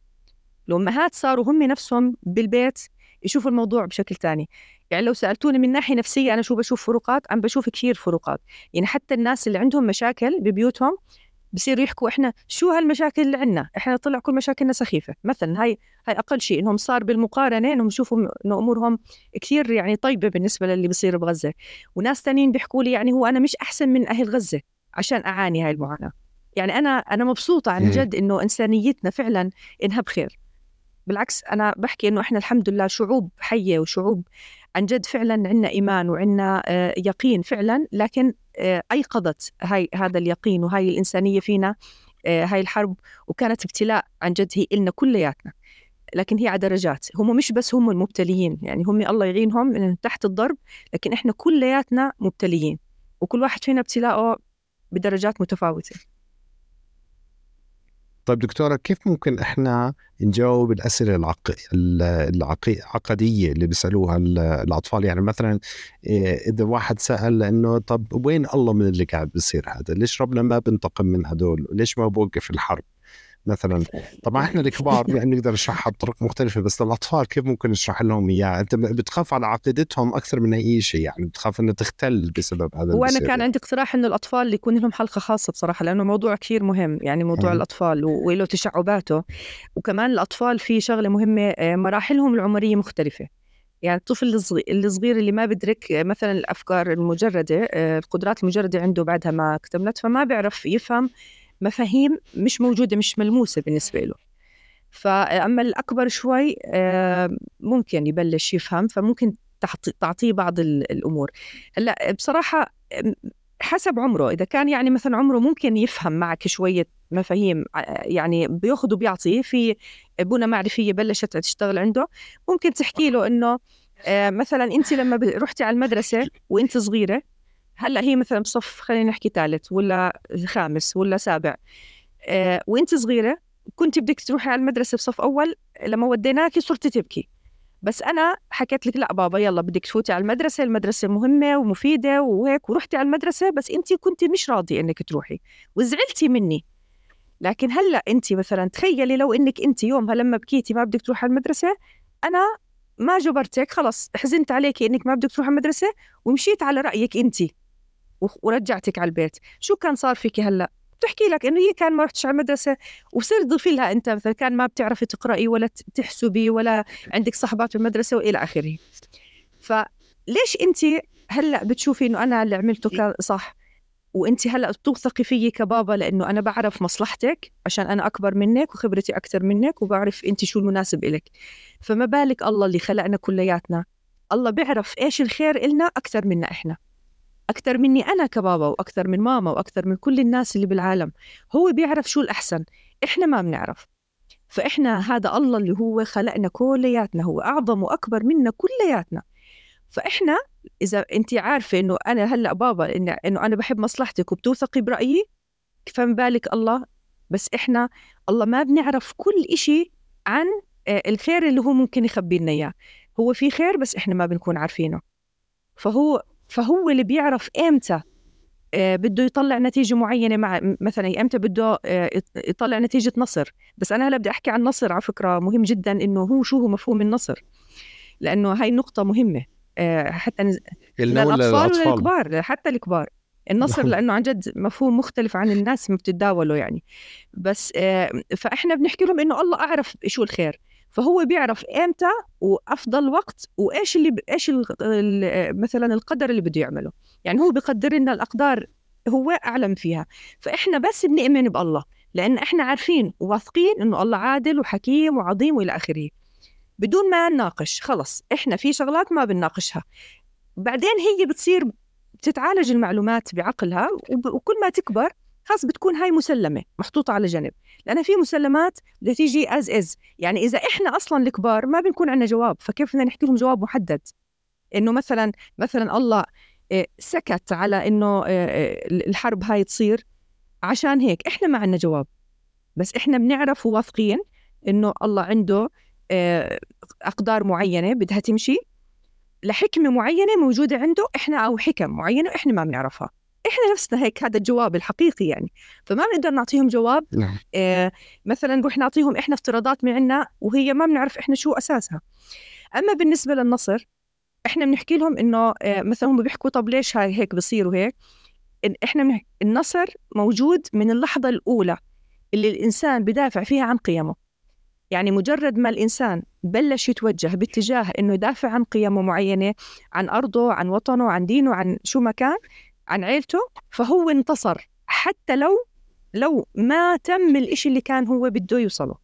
الأمهات صاروا هم نفسهم بالبيت يشوفوا الموضوع بشكل تاني. يعني لو سألتوني من ناحية نفسية أنا شو بشوف فروقات؟ عم بشوف كثير فروقات. يعني حتى الناس اللي عندهم مشاكل ببيوتهم بصيروا يحكوا إحنا شو هالمشاكل اللي عندنا؟ إحنا طلع كل مشاكلنا سخيفة. مثلا هاي هاي أقل شيء إنهم صار بالمقارنة إنهم يشوفوا إنه أمورهم كثير يعني طيبة بالنسبة للي بصير بغزة. وناس ثانيين بيحكوا لي يعني هو أنا مش أحسن من أهل غزة عشان أعاني هاي المعاناة. يعني أنا أنا مبسوطة عن جد إنه إنسانيتنا فعلا إنها بخير. بالعكس أنا بحكي إنه إحنا الحمد لله شعوب حية وشعوب عن جد فعلا عندنا إيمان وعندنا آه، يقين فعلا لكن أيقظت هاي هذا اليقين وهاي الإنسانية فينا آه، هاي الحرب وكانت ابتلاء عن جد هي إلنا كلياتنا. لكن هي على درجات. هم مش بس هم المبتليين يعني هم الله يعينهم تحت الضرب لكن إحنا كلياتنا مبتليين. وكل واحد فينا ابتلاءه بدرجات متفاوتة. طيب دكتورة كيف ممكن إحنا نجاوب الأسئلة العق... العقدية اللي بيسألوها الأطفال؟ يعني مثلا إيه، إذا واحد سأل إنه طب وين الله من اللي قاعد بيصير هذا؟ ليش ربنا ما بنتقم من هدول ليش ما بوقف الحرب؟ مثلا. طبعا إحنا الكبار يعني بنقدر نشرحها بطرق مختلفة بس للاطفال كيف ممكن نشرح لهم إياها؟ أنت بتخاف على عقيدتهم أكثر من أي شيء يعني بتخاف إنها تختل بسبب هذا وأنا كان عندي اقتراح إنه الأطفال يكون لهم حلقة خاصة بصراحة لأنه موضوع كثير مهم يعني موضوع م. الأطفال وله تشعباته. وكمان الأطفال في شغلة مهمة آه، مراحلهم العمرية مختلفة. يعني الطفل الصغير اللي ما بدرك آه، مثلا الأفكار المجردة آه، القدرات المجردة عنده بعدها ما اكتملت فما بيعرف يفهم مفاهيم مش موجودة مش ملموسة بالنسبة له. فأما الأكبر شوي ممكن يبلش يفهم فممكن تعطيه بعض الأمور. هلأ بصراحة حسب عمره. إذا كان يعني مثلا عمره ممكن يفهم معك شوية مفاهيم يعني بياخذ وبيعطي في بنى معرفية بلشت تشتغل عنده ممكن تحكي له آه، مثلا أنت لما رحتي على المدرسة وأنت صغيرة هلأ هي مثلا بصف خلينا نحكي ثالث ولا خامس ولا سابع آه وإنت صغيرة كنت بدك تروحي على المدرسة بصف أول لما وديناكي صرتي تبكي. بس أنا حكيت لك لا بابا يلا بدك تفوتي على المدرسة المدرسة مهمة ومفيدة وهيك ورحتي على المدرسة بس إنت كنت مش راضية إنك تروحي وزعلتي مني. لكن هلأ إنت مثلا تخيلي لو إنك إنت يومها لما بكيتي ما بدك تروحي على المدرسة أنا ما جبرتك خلص حزنت عليك إنك ما بدك تروح المدرسة ومشيت على رأيك إنت. ورجعتك على البيت. شو كان صار فيك هلأ؟ بتحكي لك إنه هي كان ما رحتش على المدرسة وصير ضيفي لها أنت مثلا كان ما بتعرفي تقرأي ولا تحسبي ولا عندك صحبات في المدرسة وإلى آخره. فليش أنت هلأ بتشوفي إنه أنا اللي عملته كان صح؟ وأنت هلأ بتوثقي فيي كبابا لأنه أنا بعرف مصلحتك عشان أنا أكبر منك وخبرتي أكثر منك وبعرف أنت شو المناسب إلك. فما بالك الله اللي خلقنا كلياتنا. الله بيعرف إيش الخير إلنا أكثر منا إحنا. أكثر مني أنا كبابا وأكثر من ماما وأكثر من كل الناس اللي بالعالم هو بيعرف شو الأحسن. إحنا ما بنعرف. فإحنا هذا الله اللي هو خلقنا كلياتنا هو أعظم وأكبر منا كلياتنا. فإحنا إذا أنت عارفة إنه أنا هلأ بابا إن إنه أنا بحب مصلحتك وبتوثقي برأيي فما بالك الله. بس إحنا الله ما بنعرف كل إشي عن آه، الخير اللي هو ممكن يخبي لنا إياه. هو في خير بس إحنا ما بنكون عارفينه. فهو فهو اللي بيعرف إمتى آه، بده يطلع نتيجة معينة مع مثلا إمتى بده آه، يطلع نتيجة نصر. بس أنا هلأ بدي أحكي عن نصر على فكرة مهم جدا إنه هو شو هو مفهوم النصر؟ لأنه هاي النقطة مهمة آه، حتى نز... للأطفال وللكبار حتى الكبار. النصر نعم. لأنه عن جد مفهوم مختلف عن الناس ما بتتداوله يعني. بس فإحنا بنحكي لهم إنه الله أعرف شو الخير. فهو بيعرف إمتى وأفضل وقت وإيش اللي ب... إيش ال... مثلا القدر اللي بده يعمله. يعني هو بقدر لنا الأقدار هو أعلم فيها. فإحنا بس بنؤمن بالله لأن إحنا عارفين وواثقين إنه الله عادل وحكيم وعظيم وإلى آخره. بدون ما نناقش خلص إحنا في شغلات ما بنناقشها. بعدين هي بتصير بتتعالج المعلومات بعقلها وكل ما تكبر خلاص بتكون هاي مسلمة محطوطة على جنب. لأن في مسلمات بدها تيجي از از يعني إذا إحنا أصلا الكبار ما بنكون عندنا جواب فكيف بدنا نحكي لهم جواب محدد؟ إنه مثلا مثلا الله آه، سكت على إنه آه، آه، الحرب هاي تصير. عشان هيك إحنا ما عندنا جواب. بس إحنا بنعرف وواثقين إنه الله عنده أقدار معينة بدها تمشي. لحكمة معينة موجودة عنده إحنا أو حكم معينة إحنا ما بنعرفها. إحنا نفسنا هيك هذا الجواب الحقيقي يعني. فما بنقدر نعطيهم جواب نعم. آه مثلا نروح نعطيهم إحنا افتراضات من عنا وهي ما بنعرف إحنا شو أساسها. أما بالنسبة للنصر إحنا بنحكي لهم إنه آه مثلا هم بيحكوا طب ليش هاي هيك بصير وهيك؟ إحنا من النصر موجود من اللحظة الأولى اللي الإنسان بدافع فيها عن قيمه. يعني مجرد ما الإنسان بلش يتوجه باتجاه إنه يدافع عن قيمه معينة عن أرضه عن وطنه عن دينه عن شو ما كان عن عيلته فهو انتصر. حتى لو لو ما تم الإشي اللي كان هو بده يوصله.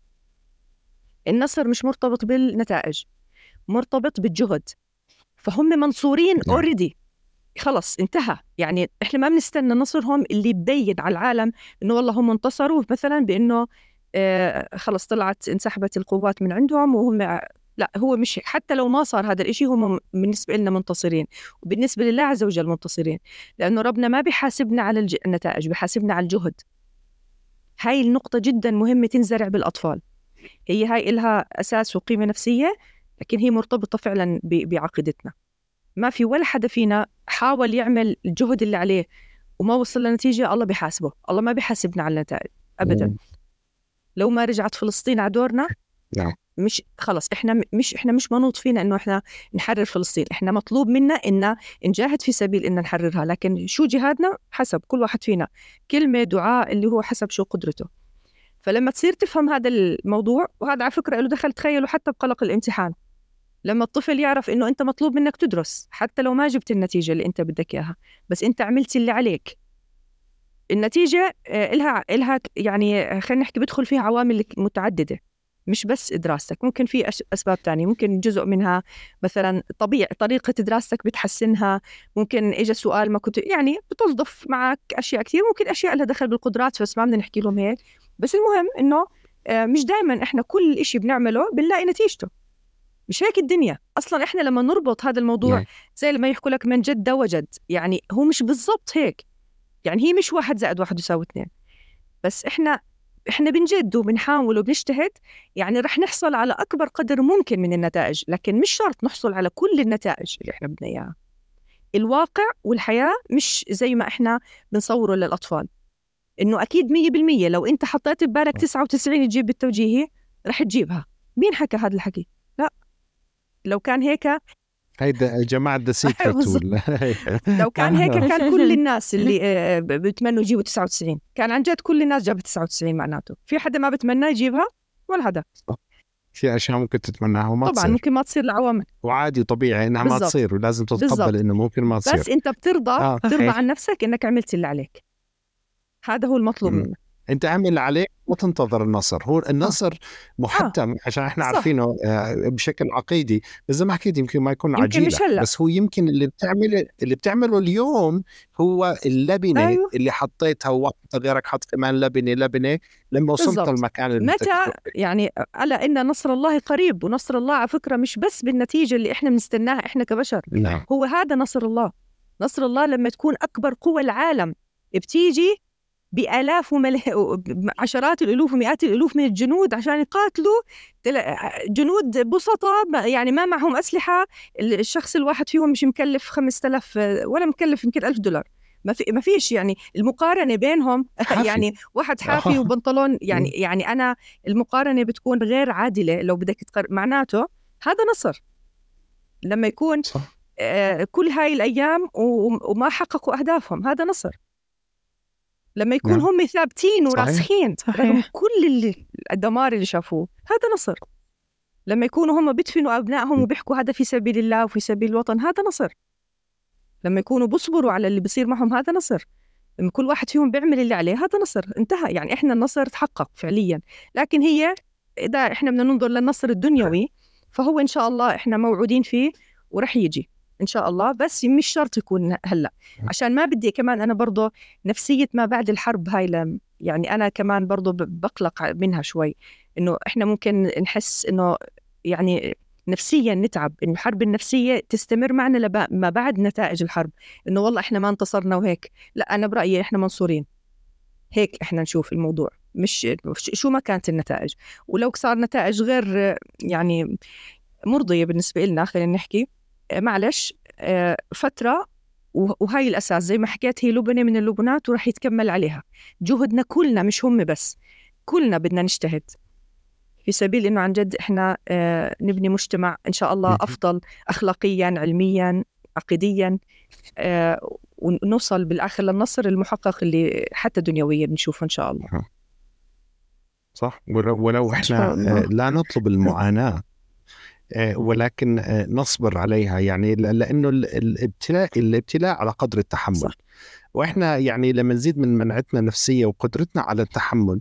النصر مش مرتبط بالنتائج مرتبط بالجهد. فهم منصورين اوريدي نعم. خلص انتهى. يعني إحنا ما بنستنى نصرهم اللي يبين على العالم إنه والله هم انتصروا مثلا بإنه آه خلص طلعت انسحبت القوات من عندهم وهم لا هو مش حتى لو ما صار هذا الإشي هم بالنسبة لنا منتصرين. وبالنسبة لله عز وجل منتصرين. لأنه ربنا ما بيحاسبنا على النتائج بيحاسبنا على الجهد. هاي النقطة جدا مهمة تنزرع بالأطفال. هي هاي إلها أساس وقيمة نفسية لكن هي مرتبطة فعلا بعقيدتنا. ما في ولا حدا فينا حاول يعمل الجهد اللي عليه وما وصل لنتيجة الله بيحاسبه. الله ما بيحاسبنا على النتائج أبدا. لو ما رجعت فلسطين على دورنا نعم. مش خلص إحنا مش إحنا مش منوط فينا إنه إحنا نحرر فلسطين. إحنا مطلوب منا إن نجاهد في سبيل إن نحررها لكن شو جهادنا؟ حسب كل واحد فينا. كلمة دعاء اللي هو حسب شو قدرته. فلما تصير تفهم هذا الموضوع وهذا على فكرة له دخل تخيلوا حتى بقلق الامتحان. لما الطفل يعرف إنه أنت مطلوب منك تدرس حتى لو ما جبت النتيجة اللي أنت بدك إياها بس أنت عملت اللي عليك. النتيجة آه، إلها إلها يعني خلينا نحكي بدخل فيها عوامل متعددة. مش بس دراستك ممكن في أسباب تانية ممكن جزء منها مثلا طبيعي طريقة دراستك بتحسنها ممكن إجا سؤال ما كنت يعني بتوظف معك أشياء كثير ممكن أشياء لها دخل بالقدرات بس ما بدنا نحكي لهم هيك. بس المهم إنه آه، مش دائما إحنا كل إشي بنعمله بنلاقي نتيجته. مش هيك الدنيا. أصلا إحنا لما نربط هذا الموضوع نعم. زي لما يحكوا لك من جد وجد يعني هو مش بالضبط هيك. يعني هي مش واحد زائد واحد يساوي اثنين. بس إحنا إحنا بنجد وبنحاول وبنجتهد يعني رح نحصل على أكبر قدر ممكن من النتائج لكن مش شرط نحصل على كل النتائج اللي إحنا بدنا إياها. الواقع والحياة مش زي ما إحنا بنصوره للأطفال. إنه أكيد 100% لو أنت حطيت ببالك 99 تجيب بالتوجيهي رح تجيبها. مين حكى هذا الحكي؟ لا. لو كان هيك هيدا جماعة ذا سيكرت لو كان هيك كان كل الناس اللي آه، بتمنوا يجيبوا 99 كان عن جد كل الناس جابت 99 معناته. في حدا ما بتمنى يجيبها؟ ولا هذا في أشياء ممكن تتمناها وما طبعا تصير. ممكن ما تصير لعوامل وعادي طبيعي إنها ما تصير ولازم تتقبل إنه ممكن ما تصير. بس أنت بترضى آه. ترضى عن نفسك إنك عملت اللي عليك. هذا هو المطلوب منك. أنت اعمل اللي عليك وتنتظر النصر هو آه. النصر محتم آه. عشان إحنا صح. عارفينه آه، بشكل عقيدي بس زي ما حكيت يمكن ما يكون عجيب بس هو يمكن اللي بتعمل اللي بتعمله اليوم هو اللبنة أيوه. اللي حطيتها وواحد غيرك حط كمان لبنة لبنة لما وصلت بالزبط. المكان اللي متى يعني ألا إن نصر الله قريب ونصر الله على فكرة مش بس بالنتيجة اللي إحنا بنستناها إحنا كبشر نعم. هو هذا نصر الله نصر الله لما تكون أكبر قوى العالم بتيجي بآلاف ومل... عشرات الألوف ومئات الألوف من الجنود عشان يقاتلوا. جنود بسطاء يعني ما معهم أسلحة. الشخص الواحد فيهم مش مكلف 5000 ولا مكلف يمكن 1000 دولار. ما في ما فيش يعني المقارنة بينهم. حافي. يعني واحد حافي وبنطلون يعني يعني أنا المقارنة بتكون غير عادلة لو بدك تقر... معناته هذا نصر. لما يكون صح. آه كل هاي الأيام وما حققوا أهدافهم هذا نصر. لما يكون نعم. هم ثابتين وراسخين رغم كل الدمار اللي شافوه. هذا نصر. لما يكونوا هم بيدفنوا أبنائهم وبيحكوا هذا في سبيل الله وفي سبيل الوطن هذا نصر. لما يكونوا بيصبروا على اللي بيصير معهم هذا نصر. لما كل واحد فيهم بيعمل اللي عليه هذا نصر. انتهى. يعني إحنا النصر تحقق فعليا. لكن هي إذا إحنا بدنا ننظر للنصر الدنيوي فهو إن شاء الله إحنا موعودين فيه ورح يجي. إن شاء الله بس مش شرط يكون هلأ. عشان ما بدي كمان أنا برضه نفسية ما بعد الحرب هاي لم يعني أنا كمان برضه بقلق منها شوي. إنه إحنا ممكن نحس إنه يعني نفسيا نتعب إنه الحرب النفسية تستمر معنا لما بعد نتائج الحرب. إنه والله إحنا ما انتصرنا وهيك. لأ أنا برأيي إحنا منصورين. هيك إحنا نشوف الموضوع. مش شو ما كانت النتائج. ولو صار نتائج غير يعني مرضية بالنسبة لنا خلينا نحكي. معلش آه، فترة وهاي الأساس زي ما حكيت هي لبنة من اللبنات ورح يتكمل عليها. جهدنا كلنا مش هم بس كلنا بدنا نجتهد. في سبيل إنه عن جد إحنا آه، نبني مجتمع إن شاء الله أفضل اخلاقيا علميا عقديا آه، ونوصل بالآخر للنصر المحقق اللي حتى دنيويا بنشوفه إن شاء الله. صح. ولو إحنا لا نطلب المعاناة. ولكن آه، نصبر عليها. يعني لأنه الابتلاء الابتلاء على قدر التحمل. صح. وإحنا يعني لما نزيد من منعتنا النفسية وقدرتنا على التحمل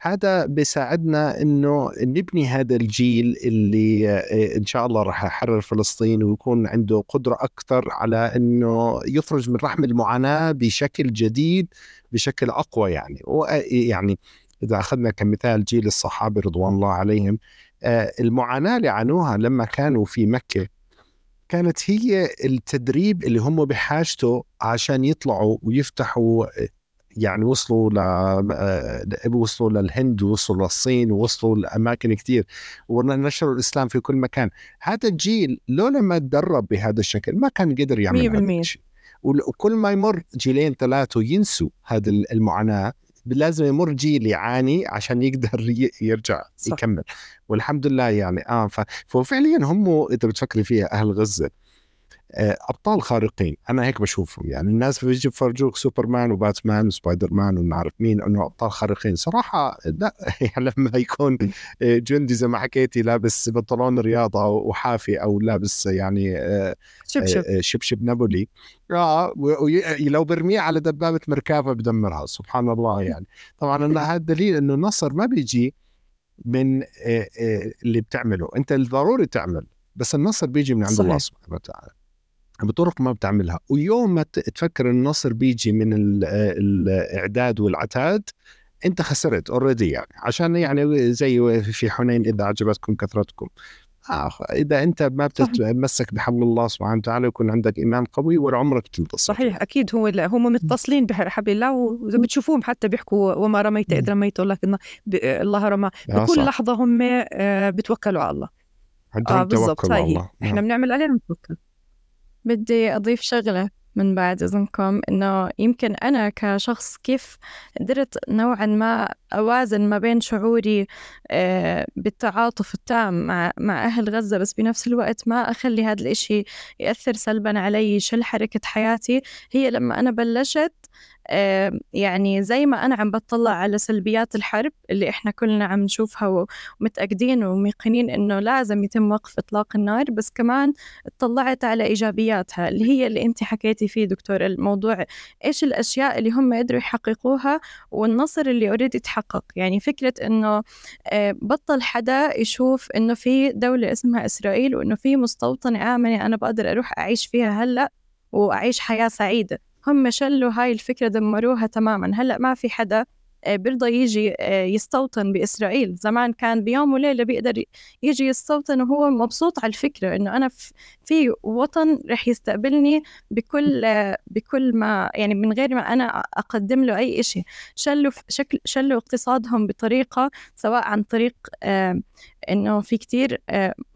هذا بيساعدنا إنه نبني هذا الجيل اللي آه، إن شاء الله راح يحرر فلسطين ويكون عنده قدرة أكثر على إنه يخرج من رحم المعاناة بشكل جديد بشكل أقوى يعني. يعني إذا أخذنا كمثال جيل الصحابة رضوان الله عليهم آه، المعاناة اللي عانوها لما كانوا في مكة كانت هي التدريب اللي هم بحاجته عشان يطلعوا ويفتحوا يعني وصلوا ل آه، وصلوا للهند ووصلوا للصين ووصلوا لأماكن كثير ونشروا الإسلام في كل مكان. هذا الجيل لولا ما تدرب بهذا الشكل ما كان قدر يعمل هذا الشيء. وكل ما يمر جيلين ثلاثة ينسوا هذه المعاناة لازم يمر جيل يعاني عشان يقدر يرجع صح. يكمل والحمد لله يعني آه ففعليا هم إذا بتفكري فيها أهل غزة أبطال خارقين. أنا هيك بشوفهم. يعني الناس بيجي بفرجوك سوبرمان وباتمان وسبايدر مان ونعرف مين إنه أبطال خارقين. صراحة لا يعني لما يكون جندي زي ما حكيتي لابس بنطلون رياضة وحافي أو لابس يعني آه، شبشب. آه، شبشب نابولي آه لو برميه على دبابة مركبه بدمرها. سبحان الله يعني. طبعا هذا دليل إنه النصر ما بيجي من اللي بتعمله. أنت الضروري تعمل بس النصر بيجي من عند صحيح. الله سبحانه وتعالى. بطرق ما بتعملها. ويوم ما تفكر النصر بيجي من الإعداد والعتاد أنت خسرت اوريدي يعني. عشان يعني زي في حنين إذا عجبتكم كثرتكم. آه إذا أنت ما بتتمسك بحبل الله سبحانه وتعالى ويكون عندك إيمان قوي ولا عمرك تنتصر. صحيح أكيد هو هم متصلين بحبل الله واذا بتشوفوهم حتى بيحكوا وما رميت إذ رميت ولكن الله رمى. بكل صح. لحظة هم آه، بتوكلوا على الله. عندهم آه توكل على الله. إحنا بنعمل علينا نتوكل بدي أضيف شغلة من بعد إذنكم إنه يمكن أنا كشخص كيف قدرت نوعا ما أوازن ما بين شعوري آه، بالتعاطف التام مع, أهل غزة بس بنفس الوقت ما أخلي هذا الإشي يأثر سلبا علي يشل حركة حياتي. هي لما أنا بلشت يعني زي ما أنا عم بطلع على سلبيات الحرب اللي إحنا كلنا عم نشوفها ومتأكدين وميقنين إنه لازم يتم وقف إطلاق النار بس كمان اطلعت على إيجابياتها اللي هي اللي أنت حكيتي فيه دكتور الموضوع إيش الأشياء اللي هم قدروا يحققوها والنصر اللي أوريدي تحقق. يعني فكرة إنه بطل حدا يشوف إنه في دولة اسمها إسرائيل وإنه في مستوطنة آمنة أنا بقدر أروح أعيش فيها هلأ وأعيش حياة سعيدة. هم شلوا هاي الفكرة دمروها تماما. هلأ ما في حدا آه، بيرضى يجي آه، يستوطن بإسرائيل. زمان كان بيوم وليلة بيقدر يجي يستوطن وهو مبسوط على الفكرة إنه أنا في وطن رح يستقبلني بكل آه، بكل ما يعني من غير ما أنا أقدم له أي إشي. شلوا شكل شلوا اقتصادهم بطريقة سواء عن طريق إنه في كتير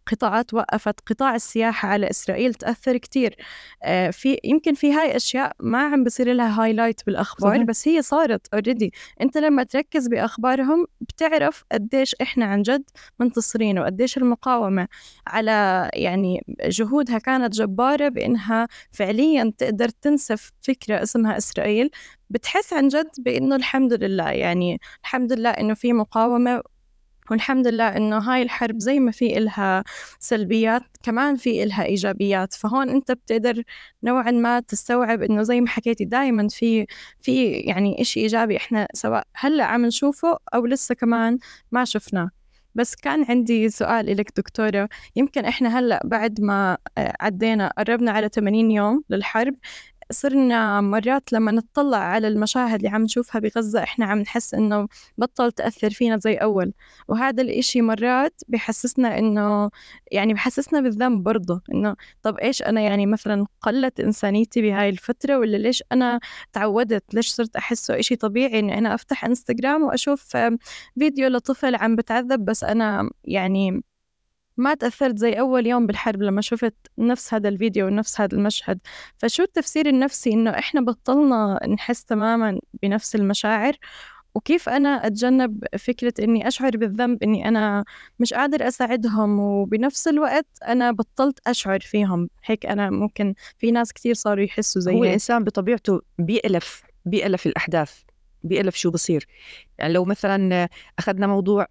قطاعات وقفت قطاع السياحة على إسرائيل تأثر كتير. آه، في يمكن في هاي أشياء ما عم بصير لها highlight بالأخبار صحيح. بس هي صارت already أنت لما تركز بأخبارهم بتعرف قديش إحنا عن جد منتصرين وقديش المقاومة على يعني جهودها كانت جبارة بإنها فعليا تقدر تنسف فكرة اسمها إسرائيل. بتحس عن جد بإنه الحمد لله يعني الحمد لله إنه في مقاومة والحمد لله إنه هاي الحرب زي ما في إلها سلبيات كمان في إلها إيجابيات. فهون أنت بتقدر نوعا ما تستوعب إنه زي ما حكيتي دائما في في يعني إشي إيجابي إحنا سواء هلأ عم نشوفه أو لسه كمان ما شفناه. بس كان عندي سؤال لك دكتورة يمكن إحنا هلأ بعد ما آه، عدينا قربنا على 80 يوم للحرب صرنا مرات لما نطلع على المشاهد اللي عم نشوفها بغزة إحنا عم نحس إنه بطل تأثر فينا زي أول. وهذا الإشي مرات بحسسنا إنه يعني بحسسنا بالذنب برضه إنه طب إيش أنا يعني مثلا قلت إنسانيتي بهاي الفترة ولا ليش أنا تعودت؟ ليش صرت أحسه إشي طبيعي إني أنا أفتح إنستغرام وأشوف فيديو لطفل عم بتعذب بس أنا يعني ما تأثرت زي أول يوم بالحرب لما شفت نفس هذا الفيديو ونفس هذا المشهد. فشو التفسير النفسي؟ إنه إحنا بطلنا نحس تماما بنفس المشاعر وكيف أنا أتجنب فكرة إني أشعر بالذنب إني أنا مش قادر أساعدهم وبنفس الوقت أنا بطلت أشعر فيهم. هيك أنا ممكن في ناس كتير صاروا يحسوا زي هو الإنسان بطبيعته بيألف بيألف الأحداث بيألف شو بصير. يعني لو مثلا أخذنا موضوع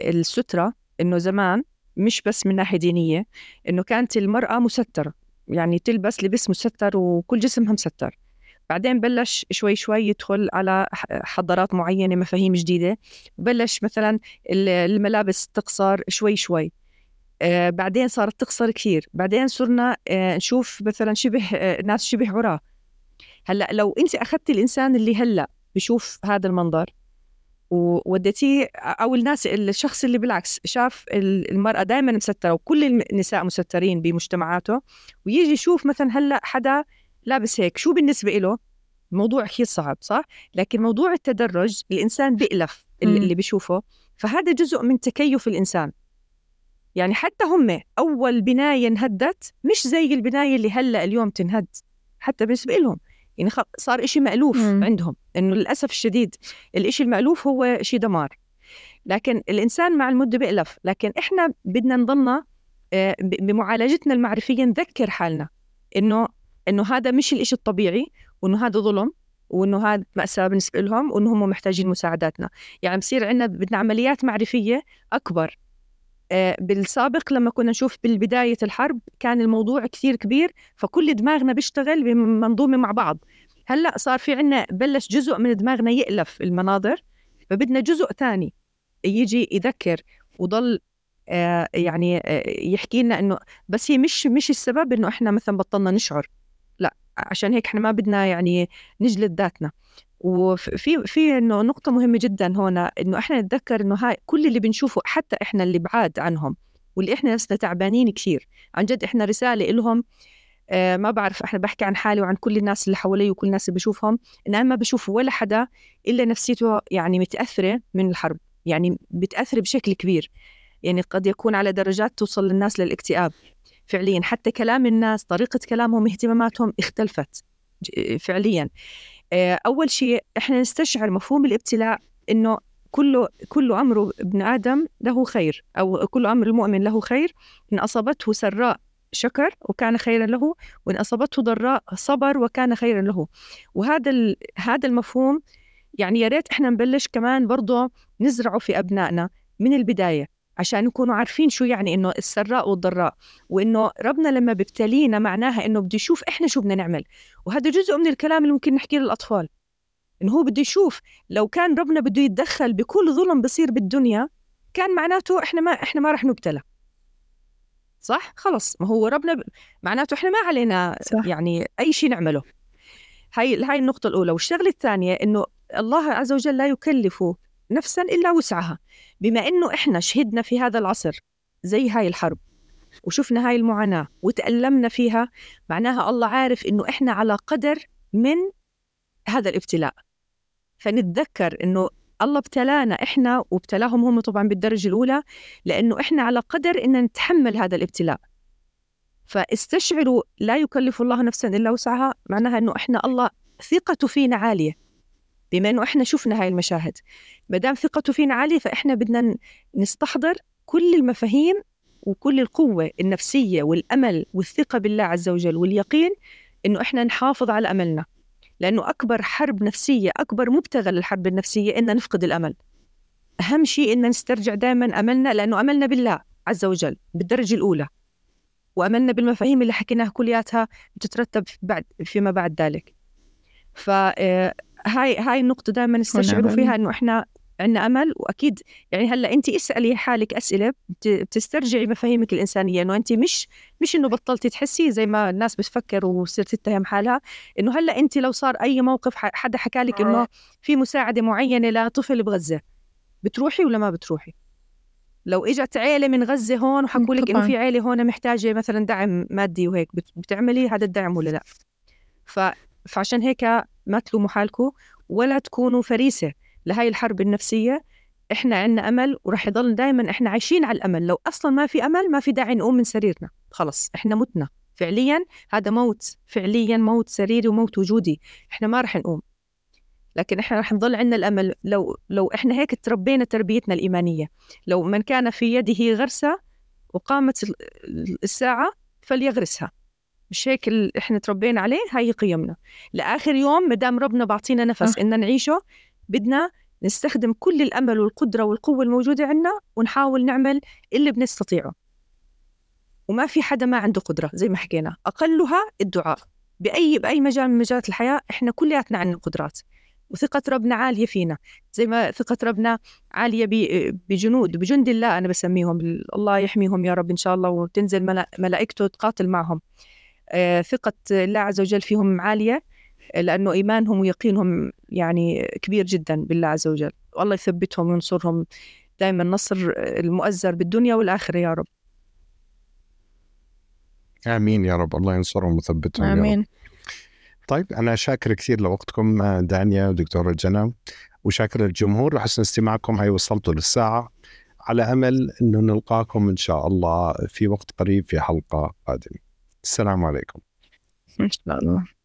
السترة إنه زمان مش بس من ناحية دينية إنه كانت المرأة مسترة يعني تلبس لبس مستر وكل جسمها مستر. بعدين بلش شوي شوي يدخل على حضارات معينة مفاهيم جديدة. وبلش مثلا الملابس تقصر شوي شوي. آه بعدين صارت تقصر كثير. بعدين صرنا آه نشوف مثلا شبه آه ناس شبه عراة. هلأ لو أنت أخذتي الإنسان اللي هلأ بشوف هذا المنظر ووديتيه أو الناس الشخص اللي بالعكس شاف المرأة دائما مسترة وكل النساء مسترين بمجتمعاته ويجي يشوف مثلا هلأ حدا لابس هيك شو بالنسبة له موضوع كثير صعب صح؟ لكن موضوع التدرج الإنسان بيألف اللي بيشوفه فهذا جزء من تكيف الإنسان. يعني حتى هم أول بناية انهدت مش زي البناية اللي هلأ اليوم تنهد حتى بالنسبة لهم يعني صار إشي مألوف مم. عندهم. إنه للأسف الشديد الإشي المألوف هو شيء دمار. لكن الإنسان مع المدة بيألف. لكن إحنا بدنا نضلنا آه، بمعالجتنا المعرفية نذكر حالنا. إنه إنه هذا مش الإشي الطبيعي وإنه هذا ظلم وإنه هذا مأساة بالنسبة لهم وإنه هم محتاجين مساعداتنا. يعني بصير عندنا بدنا عمليات معرفية أكبر. آه، بالسابق لما كنا نشوف بالبداية الحرب كان الموضوع كثير كبير فكل دماغنا بيشتغل بمنظومة مع بعض. هلأ صار في عنا بلش جزء من دماغنا يألف المناظر فبدنا جزء ثاني يجي يذكر وضل آه يعني آه يحكي لنا إنه بس هي مش مش السبب إنه إحنا مثلا بطلنا نشعر لأ عشان هيك إحنا ما بدنا يعني نجلد ذاتنا. وفي في إنه نقطة مهمة جدا هنا إنه إحنا نتذكر إنه هاي كل اللي بنشوفه حتى إحنا اللي بعاد عنهم واللي إحنا نفسنا تعبانين كثير. عن جد إحنا رسالة لهم آه ما بعرف إحنا بحكي عن حالي وعن كل الناس اللي حوالي وكل الناس اللي بشوفهم ان أنا ما بشوف ولا حدا إلا نفسيته يعني متأثرة من الحرب يعني بتاثر بشكل كبير. يعني قد يكون على درجات توصل للناس للاكتئاب فعليا. حتى كلام الناس طريقة كلامهم اهتماماتهم اختلفت فعليا. آه، أول شيء إحنا نستشعر مفهوم الابتلاء إنه كل كل أمر ابن آدم له خير أو كل أمر المؤمن له خير. إن أصابته سراء شكر وكان خيرا له وإن أصابته ضراء صبر وكان خيرا له. وهذا هذا المفهوم يعني يا ريت إحنا نبلش كمان برضه نزرعه في أبنائنا من البداية. عشان يكونوا عارفين شو يعني إنه السراء والضراء وإنه ربنا لما بيبتلينا معناها إنه بده يشوف إحنا شو بدنا نعمل. وهذا جزء من الكلام اللي ممكن نحكيه للأطفال. إنه هو بده يشوف لو كان ربنا بده يتدخل بكل ظلم بصير بالدنيا كان معناته إحنا ما إحنا ما رح نبتلى. صح؟ خلص. ما هو ربنا ب... معناته إحنا ما علينا صح. يعني أي شيء نعمله. هاي هاي النقطة الأولى. والشغلة الثانية إنه الله عز وجل لا يكلف نفسا إلا وسعها. بما إنه إحنا شهدنا في هذا العصر زي هاي الحرب وشفنا هاي المعاناة وتألمنا فيها معناها الله عارف إنه إحنا على قدر من هذا الابتلاء. فنتذكر إنه الله ابتلانا إحنا وابتلاهم هم طبعا بالدرجة الأولى لأنه إحنا على قدر إن نتحمل هذا الابتلاء. فاستشعروا لا يكلف الله نفسا إلا وسعها معناها إنه إحنا الله ثقته فينا عالية. بما إنه إحنا شفنا هاي المشاهد. ما دام ثقته فينا عالية فإحنا بدنا نستحضر كل المفاهيم وكل القوة النفسية والأمل والثقة بالله عز وجل واليقين إنه إحنا نحافظ على أملنا. لأنه أكبر حرب نفسية أكبر مبتغى للحرب النفسية إن نفقد الأمل. أهم شيء إن نسترجع دائما أملنا لأنه أملنا بالله عز وجل بالدرجة الأولى. وأملنا بالمفاهيم اللي حكيناها كلياتها بتترتب بعد فيما بعد ذلك. فهاي آه، هاي النقطة دائما نستشعروا فيها إنه إحنا عندنا أمل وأكيد يعني هلأ انت اسألي حالك أسئلة بتسترجعي مفاهيمك الإنسانية إنه انت مش مش إنه بطلتي تحسي زي ما الناس بتفكر وصرت تتهم حالها إنه هلأ انت لو صار أي موقف حدا حكى لك إنه في مساعدة معينة لطفل بغزة بتروحي ولا ما بتروحي؟ لو إجت عيلة من غزة هون وحكوا لك إنه في عيلة هون محتاجة مثلا دعم مادي وهيك بتعملي هذا الدعم ولا لأ؟ ف... فعشان هيك ما تلوموا حالكم ولا تكونوا فريسة لهاي الحرب النفسية. إحنا عنا أمل ورح يضل دائما إحنا عايشين على الأمل. لو أصلا ما في أمل ما في داعي نقوم من سريرنا. خلص إحنا متنا. فعليا هذا موت فعليا موت سريري وموت وجودي. إحنا ما رح نقوم. لكن إحنا رح نضل عندنا الأمل. لو لو إحنا هيك تربينا تربيتنا الإيمانية. لو من كان في يده غرسة وقامت الساعة فليغرسها. مش هيك إحنا تربينا عليه؟ هاي قيمنا. لآخر يوم ما دام ربنا بعطينا نفس ان نعيشه بدنا نستخدم كل الأمل والقدرة والقوة الموجودة عندنا ونحاول نعمل اللي بنستطيعه. وما في حدا ما عنده قدرة زي ما حكينا. أقلها الدعاء. بأي بأي مجال من مجالات الحياة إحنا كلياتنا عندنا القدرات وثقة ربنا عالية فينا. زي ما ثقة ربنا عالية بجنود بجند الله أنا بسميهم. الله يحميهم يا رب إن شاء الله وتنزل ملائكته تقاتل معهم. آه، ثقة الله عز وجل فيهم عالية لأنه إيمانهم ويقينهم يعني كبير جدا بالله عز وجل. والله يثبتهم وينصرهم. دائما نصر المؤزر بالدنيا والآخرة يا رب. آمين يا رب. الله ينصرهم ويثبتهم آمين يا رب. طيب أنا شاكر كثير لوقتكم دانيا ودكتورة جنى وشاكر الجمهور لحسن استماعكم. هاي وصلتوا للساعة. على أمل أنه نلقاكم إن شاء الله في وقت قريب في حلقة قادمة. السلام عليكم. إن شاء الله.